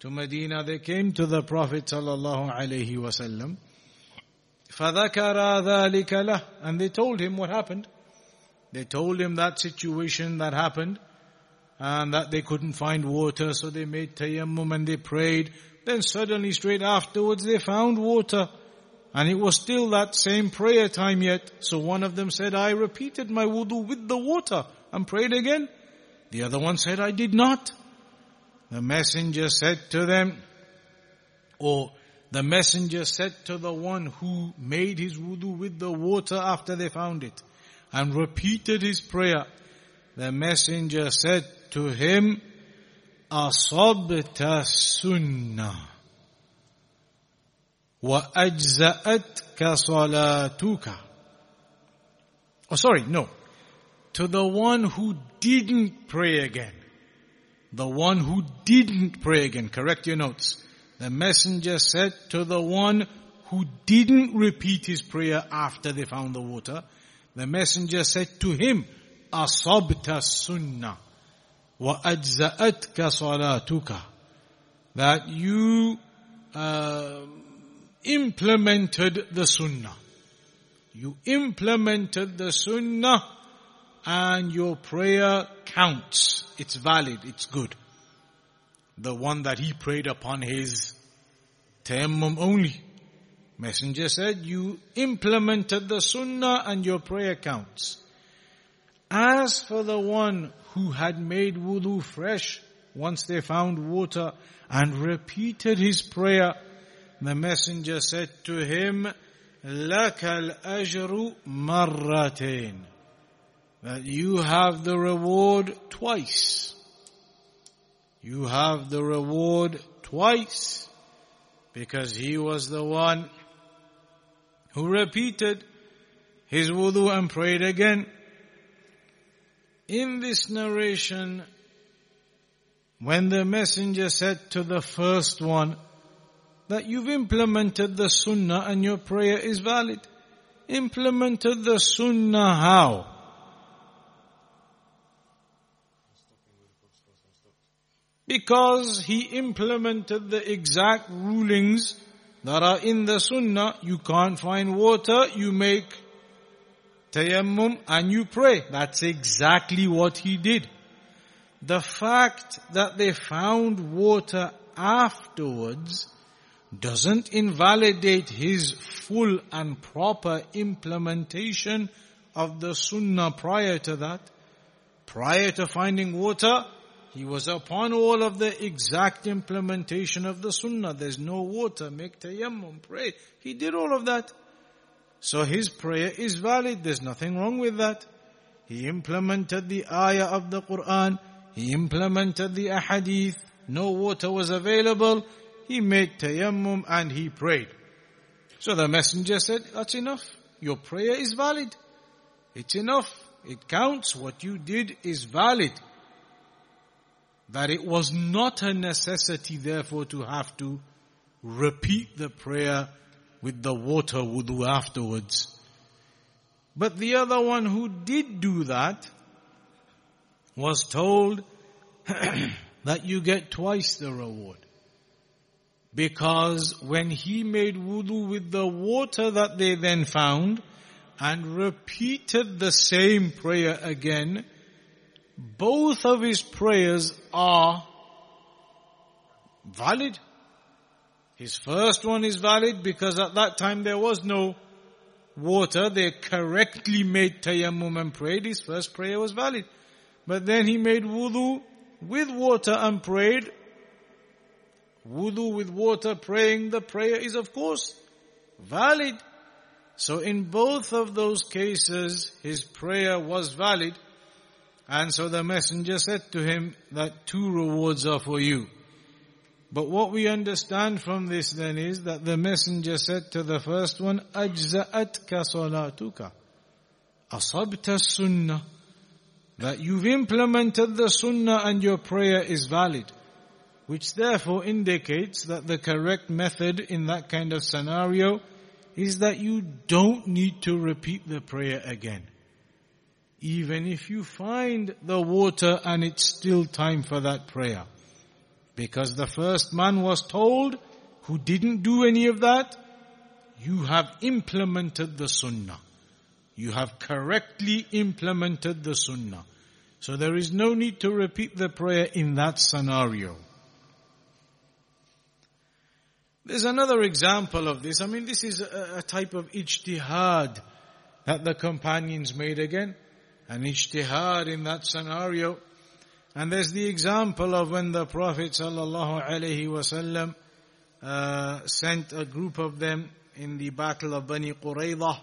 to Medina, they came to the Prophet sallallahu alaihi wasallam. فَذَكَرَ ذَلِكَ لَهُ And they told him what happened. They told him that situation that happened and that they couldn't find water, so they made tayammum and they prayed. Then suddenly straight afterwards they found water. And it was still that same prayer time yet. So one of them said, I repeated my wudu with the water and prayed again. The other one said, I did not. The messenger said to them, or the messenger said to the one who made his wudu with the water after they found it and repeated his prayer. The messenger said to him, Asabta sunnah. وأجزأتك صلاتك. Oh sorry, no to the one who didn't pray again. The one who didn't pray again. Correct your notes. The messenger said to the one who didn't repeat his prayer after they found the water, the messenger said to him, Asabta sunnah wa ajza'atka salatuka. That you uh, implemented the sunnah. You implemented the sunnah and your prayer counts. It's valid, it's good. The one that he prayed upon his tayammum only. Messenger said, you implemented the sunnah and your prayer counts. As for the one who had made wudu fresh once they found water and repeated his prayer, the messenger said to him, لَكَ الْأَجْرُ مَرَّتَيْنِ that you have the reward twice. You have the reward twice because he was the one who repeated his wudu and prayed again. In this narration, when the messenger said to the first one that you've implemented the sunnah and your prayer is valid, implemented the sunnah how? because he implemented the exact rulings that are in the sunnah. You can't find water, you make tayammum and you pray. That's exactly what he did. The fact that they found water afterwards doesn't invalidate his full and proper implementation of the sunnah prior to that. Prior to finding water, he was upon all of the exact implementation of the sunnah. There's no water, make tayammum, pray. He did all of that. So his prayer is valid. There's nothing wrong with that. He implemented the ayah of the Quran. He implemented the ahadith. No water was available. He made tayammum and he prayed. So the messenger said, that's enough. Your prayer is valid. It's enough. It counts. What you did is valid that it was not a necessity therefore to have to repeat the prayer with the water wudu afterwards. But the other one who did do that was told that you get twice the reward. Because when he made wudu with the water that they then found and repeated the same prayer again, both of his prayers are valid. His first one is valid because at that time there was no water, they correctly made tayammum and prayed, his first prayer was valid. But then he made wudu with water and prayed Wudu with water praying, the prayer is of course valid. So in both of those cases, his prayer was valid. And so the messenger said to him that two rewards are for you. But what we understand from this then is that the messenger said to the first one, أَجْزَأَتْكَ صَلَاتُكَ أَصَبْتَ السُنَّةِ That you've implemented the sunnah and your prayer is valid. Which therefore indicates that the correct method in that kind of scenario is that you don't need to repeat the prayer again. Even if you find the water and it's still time for that prayer. Because the first man was told, who didn't do any of that, you have implemented the sunnah. You have correctly implemented the sunnah. So there is no need to repeat the prayer in that scenario. There's another example of this. I mean, this is a, a type of ijtihad that the companions made again. An ijtihad in that scenario and there's the example of when the Prophet sallallahu alaihi wasallam uh, sent a group of them in the battle of Bani Qurayza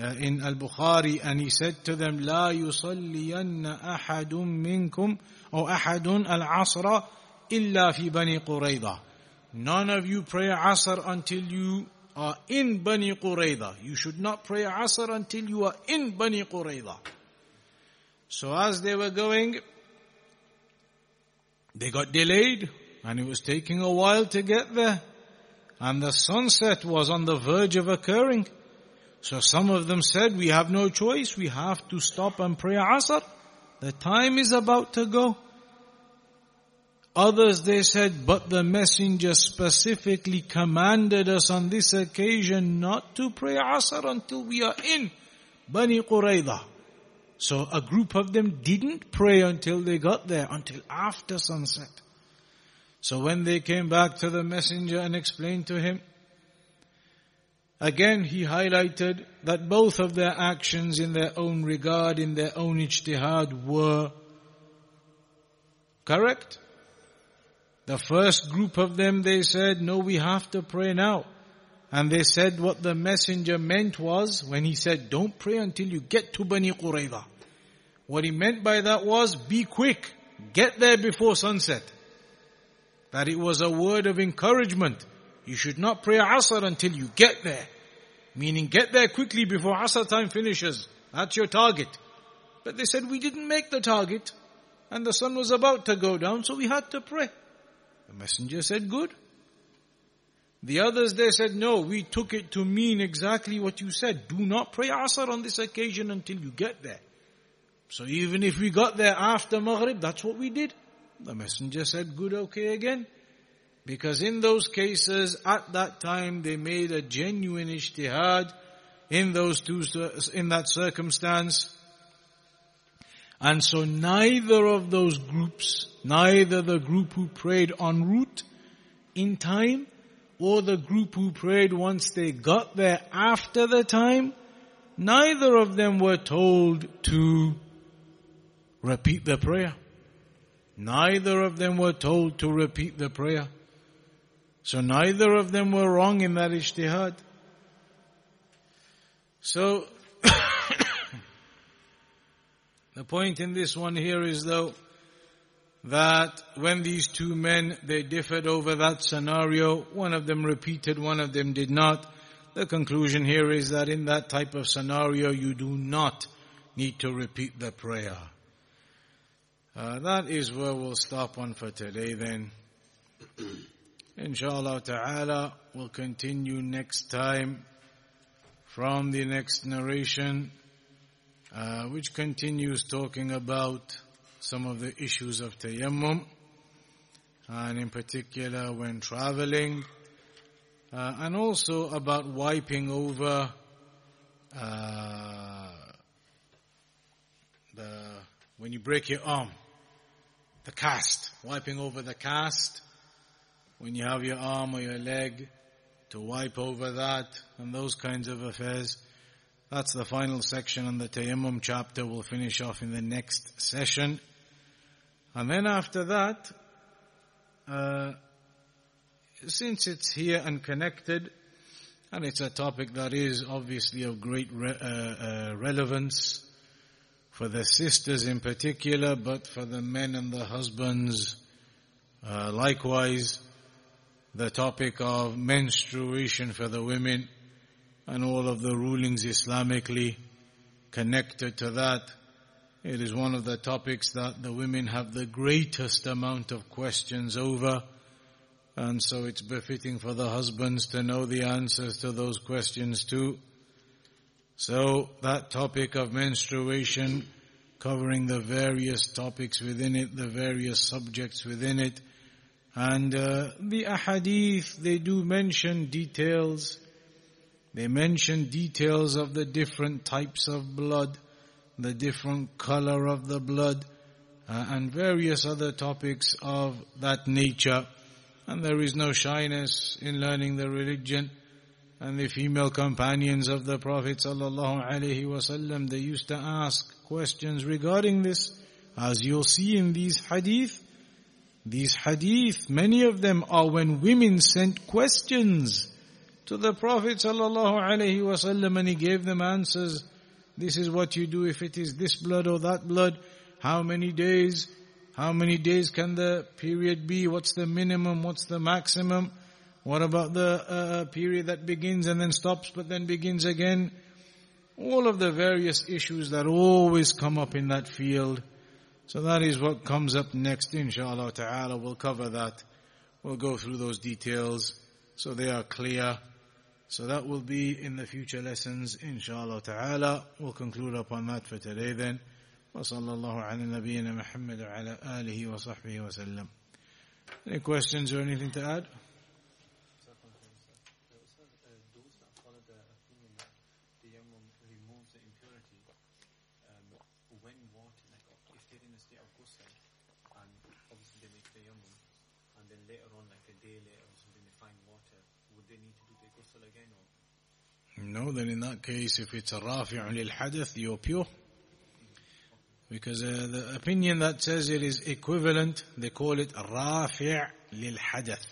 uh, in Al-Bukhari and he said to them لا يصلين أحد منكم أو أحد العصر إلا في بني قريظة None of you pray Asr until you are in Bani Qurayza. You should not pray Asr until you are in Bani Qurayza. So as they were going, they got delayed and it was taking a while to get there. And the sunset was on the verge of occurring. So some of them said, we have no choice. We have to stop and pray Asr. The time is about to go. Others they said, but the messenger specifically commanded us on this occasion not to pray Asr until we are in Bani Qurayza. So a group of them didn't pray until they got there, until after sunset. So when they came back to the messenger and explained to him, again he highlighted that both of their actions in their own regard, in their own ijtihad were correct. The first group of them, they said, no, we have to pray now. And they said what the messenger meant was, when he said, don't pray until you get to Bani Qurayza. What he meant by that was, be quick, get there before sunset. That it was a word of encouragement. You should not pray Asr until you get there. Meaning get there quickly before Asr time finishes. That's your target. But they said we didn't make the target. And the sun was about to go down, so we had to pray. The messenger said, good. The others, they said, no, we took it to mean exactly what you said. Do not pray Asr on this occasion until you get there. So even if we got there after Maghrib, that's what we did. The messenger said, good, okay again. Because in those cases, at that time, they made a genuine ijtihad in those two, in that circumstance. And so neither of those groups, neither the group who prayed en route in time, or the group who prayed once they got there after the time, neither of them were told to repeat the prayer. Neither of them were told to repeat the prayer. So neither of them were wrong in that ijtihad. So, the point in this one here is though, that when these two men, they differed over that scenario, one of them repeated, one of them did not. The conclusion here is that in that type of scenario, you do not need to repeat the prayer. Uh, that is where we'll stop on for today then. Inshallah ta'ala, we'll continue next time from the next narration, uh, which continues talking about some of the issues of tayammum, and in particular when traveling, uh, and also about wiping over uh, the when you break your arm the cast, wiping over the cast when you have your arm or your leg to wipe over that, and those kinds of affairs. That's the final section on the Tayammum chapter. We'll finish off in the next session. And then after that, uh, since it's here and connected, and it's a topic that is obviously of great re- uh, uh, relevance for the sisters in particular, but for the men and the husbands uh, likewise, the topic of menstruation for the women and all of the rulings Islamically connected to that. It is one of the topics that the women have the greatest amount of questions over. And so it's befitting for the husbands to know the answers to those questions too. So that topic of menstruation, covering the various topics within it, the various subjects within it, and uh, the ahadith, they do mention details. They mention details of the different types of blood, the different color of the blood, uh, and various other topics of that nature and there is no shyness in learning the religion. And the female companions of the Prophet wasallam, they used to ask questions regarding this. As you'll see in these hadith, these hadith, many of them are when women sent questions to the Prophet sallallahu and he gave them answers. This is what you do if it is this blood or that blood. How many days? How many days can the period be? What's the minimum? What's the maximum? What about the uh, uh, period that begins and then stops but then begins again? All of the various issues that always come up in that field. So that is what comes up next, inshallah ta'ala. We'll cover that. We'll go through those details so they are clear. So that will be in the future lessons, inshallah ta'ala. We'll conclude upon that for today then. وصلى الله على نبينا محمد وعلى آله وصحبه وسلم. Any questions or anything to add? No, then in that case, if it's a rafi' lil hadath, you're pure. Because uh, the opinion that says it is equivalent, they call it rafi' lil hadath.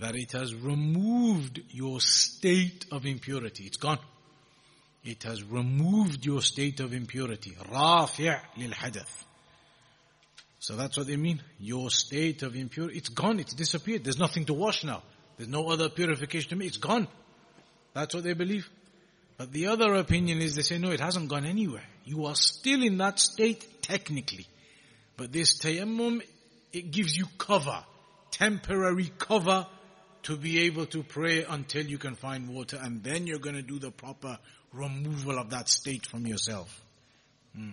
That it has removed your state of impurity. It's gone. It has removed your state of impurity. Rafi' lil hadath. So that's what they mean. Your state of impurity, it's gone, it's disappeared. There's nothing to wash now. There's no other purification to me. It's gone. That's what they believe. But the other opinion is they say, no, it hasn't gone anywhere. You are still in that state technically. But this tayammum, it gives you cover, temporary cover to be able to pray until you can find water and then you're going to do the proper removal of that state from yourself. Hmm.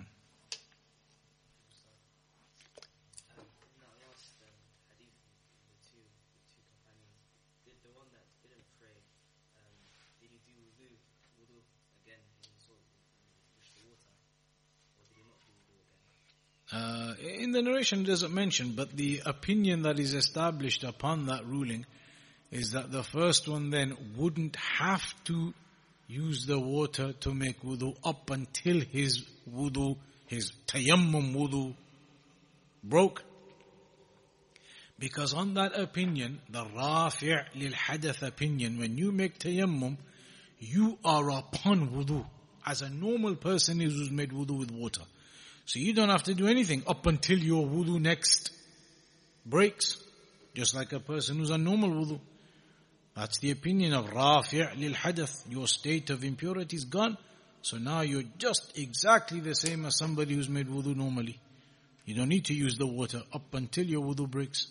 Uh, in the narration it doesn't mention, but the opinion that is established upon that ruling is that the first one then wouldn't have to use the water to make wudu up until his wudu, his tayammum wudu broke. Because on that opinion, the rafi' lil hadath opinion, when you make tayammum, you are upon wudu. As a normal person is who's made wudu with water. So you don't have to do anything up until your wudu next breaks. Just like a person who's on normal wudu. That's the opinion of Rafi' lil hadath. Your state of impurity is gone. So now you're just exactly the same as somebody who's made wudu normally. You don't need to use the water up until your wudu breaks.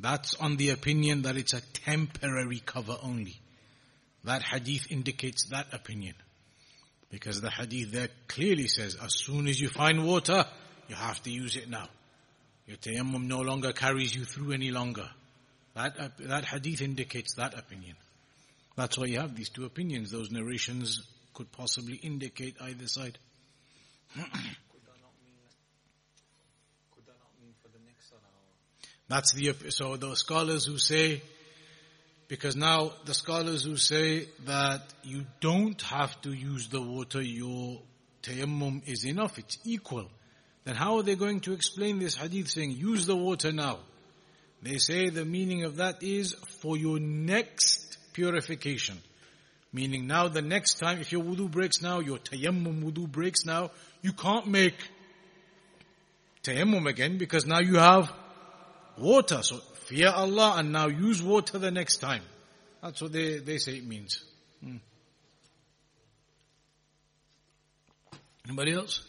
That's on the opinion that it's a temporary cover only. That hadith indicates that opinion. Because the hadith there clearly says, as soon as you find water, you have to use it now. Your tayammum no longer carries you through any longer. That, uh, that hadith indicates that opinion. That's why you have these two opinions. Those narrations could possibly indicate either side. That's the, so the scholars who say, because now the scholars who say that you don't have to use the water, your tayammum is enough, it's equal. Then how are they going to explain this hadith saying, use the water now? They say the meaning of that is for your next purification. Meaning now the next time, if your wudu breaks now, your tayammum wudu breaks now, you can't make tayammum again because now you have water. So fear Allah and now use water the next time. That's what they, they say it means. Hmm. Anybody else?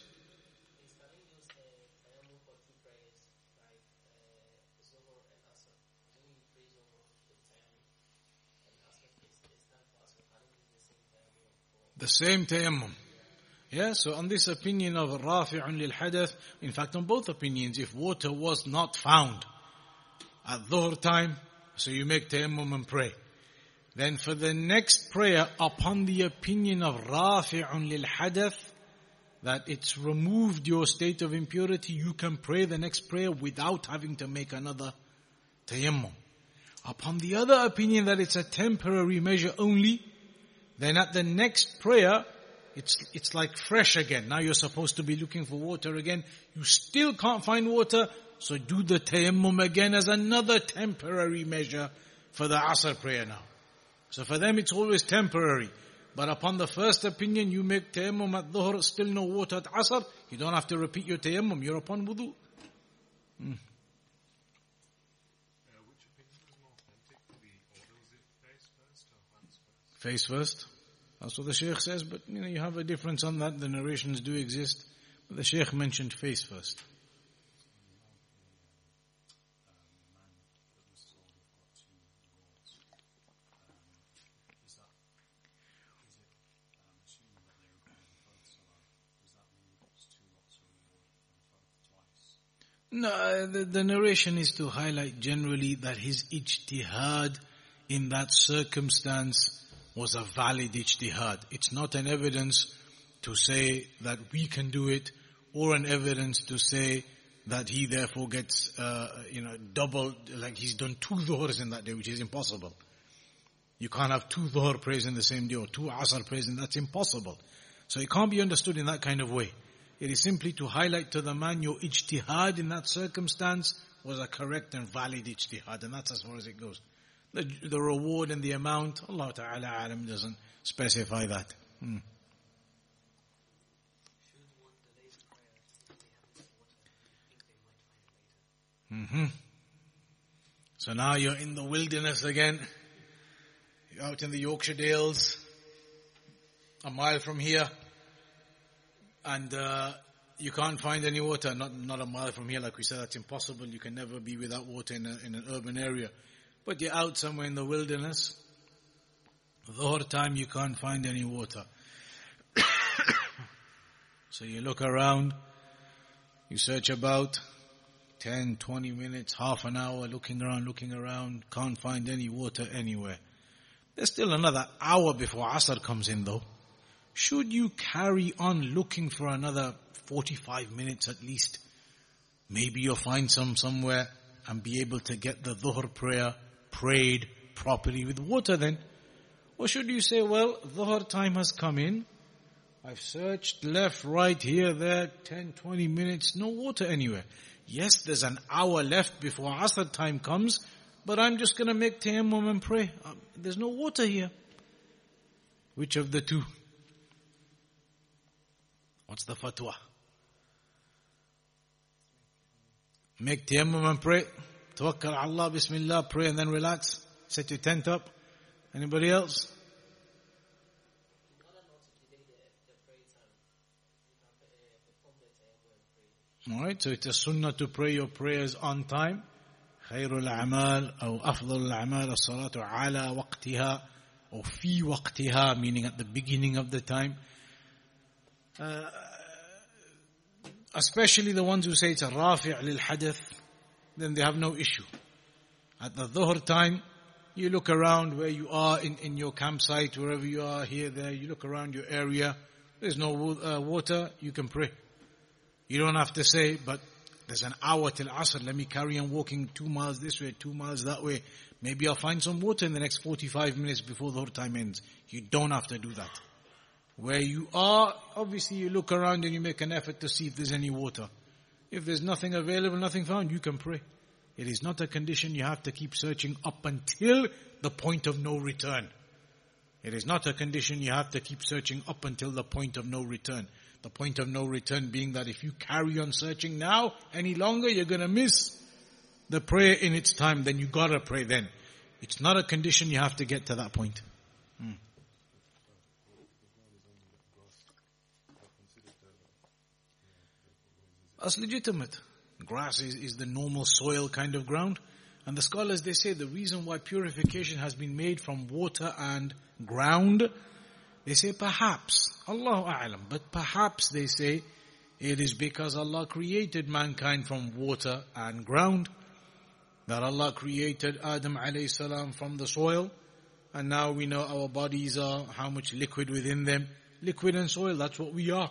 The same tayammum. Yeah, so on this opinion of rafi'un lil hadath, in fact on both opinions, if water was not found at dhuhr time, so you make tayammum and pray. Then for the next prayer, upon the opinion of rafi'un lil hadath, that it's removed your state of impurity, you can pray the next prayer without having to make another tayammum. Upon the other opinion that it's a temporary measure only, then at the next prayer, it's, it's like fresh again. Now you're supposed to be looking for water again. You still can't find water, so do the tayammum again as another temporary measure for the asr prayer now. So for them it's always temporary. But upon the first opinion, you make tayammum at dhuhr, still no water at asr, you don't have to repeat your tayammum, you're upon wudu. Hmm. Face first. That's what the Shaykh says, but you know, you have a difference on that. The narrations do exist. But the Shaykh mentioned face first. No, the, the narration is to highlight generally that his ijtihad in that circumstance was a valid ijtihad. It's not an evidence to say that we can do it or an evidence to say that he therefore gets, uh, you know, double, like he's done two dhuhrs in that day, which is impossible. You can't have two dhuhr prayers in the same day or two asr prayers and that's impossible. So it can't be understood in that kind of way. It is simply to highlight to the man your ijtihad in that circumstance was a correct and valid ijtihad and that's as far as it goes. The, the reward and the amount, Allah Ta'ala alam doesn't specify that. Hmm. Mm-hmm. So now you're in the wilderness again. You're out in the Yorkshire Dales, a mile from here, and uh, you can't find any water. Not not a mile from here, like we said, that's impossible. You can never be without water in, a, in an urban area. But you're out somewhere in the wilderness. The whole time you can't find any water. so you look around, you search about 10, 20 minutes, half an hour looking around, looking around, can't find any water anywhere. There's still another hour before Asr comes in though. Should you carry on looking for another 45 minutes at least? Maybe you'll find some somewhere and be able to get the dhuhr prayer prayed properly with water then? Or should you say, well, Dhuhr time has come in. I've searched left, right, here, there, 10, 20 minutes, no water anywhere. Yes, there's an hour left before Asr time comes, but I'm just gonna make tayammum and pray. Um, there's no water here. Which of the two? What's the fatwa? Make tayammum and pray. Tawakkal Allah, Bismillah, pray and then relax. Set your tent up. Anybody else? Alright, so it's a sunnah to pray your prayers on time. خير الأعمال أو أفضل الأعمال الصلاة على وقتها or في وقتها meaning at the beginning of the time. uh, especially the ones who say it's a rafi' lil hadath then they have no issue. At the dhuhr time, you look around where you are in, in your campsite, wherever you are, here, there, you look around your area, there's no uh, water, you can pray. You don't have to say, but there's an hour till Asr, let me carry on walking two miles this way, two miles that way. Maybe I'll find some water in the next 45 minutes before the time ends. You don't have to do that. Where you are, obviously you look around and you make an effort to see if there's any water. If there's nothing available, nothing found, you can pray. It is not a condition you have to keep searching up until the point of no return. It is not a condition you have to keep searching up until the point of no return. The point of no return being that if you carry on searching now any longer, you're gonna miss the prayer in its time, then you gotta pray then. It's not a condition you have to get to that point. Hmm. That's legitimate. Grass is, is the normal soil kind of ground. And the scholars, they say the reason why purification has been made from water and ground they say perhaps, Allahu A'lam, but perhaps they say it is because Allah created mankind from water and ground. That Allah created Adam alayhi salam from the soil. And now we know our bodies are, how much liquid within them. Liquid and soil, that's what we are.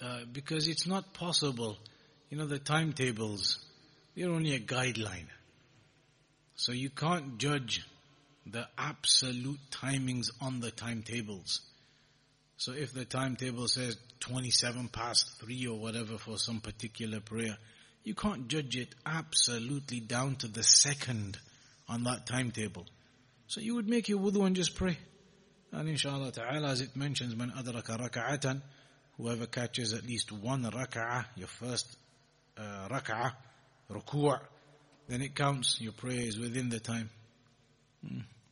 uh, because it's not possible, you know, the timetables, they're only a guideline. So you can't judge the absolute timings on the timetables. So if the timetable says 27 past 3 or whatever for some particular prayer, you can't judge it absolutely down to the second on that timetable. So you would make your wudu and just pray. And inshallah ta'ala, as it mentions, man adraka raka'atan, whoever catches at least one raka'ah, your first uh, raka'ah, ruku' then it counts, your prayer is within the time. Hmm.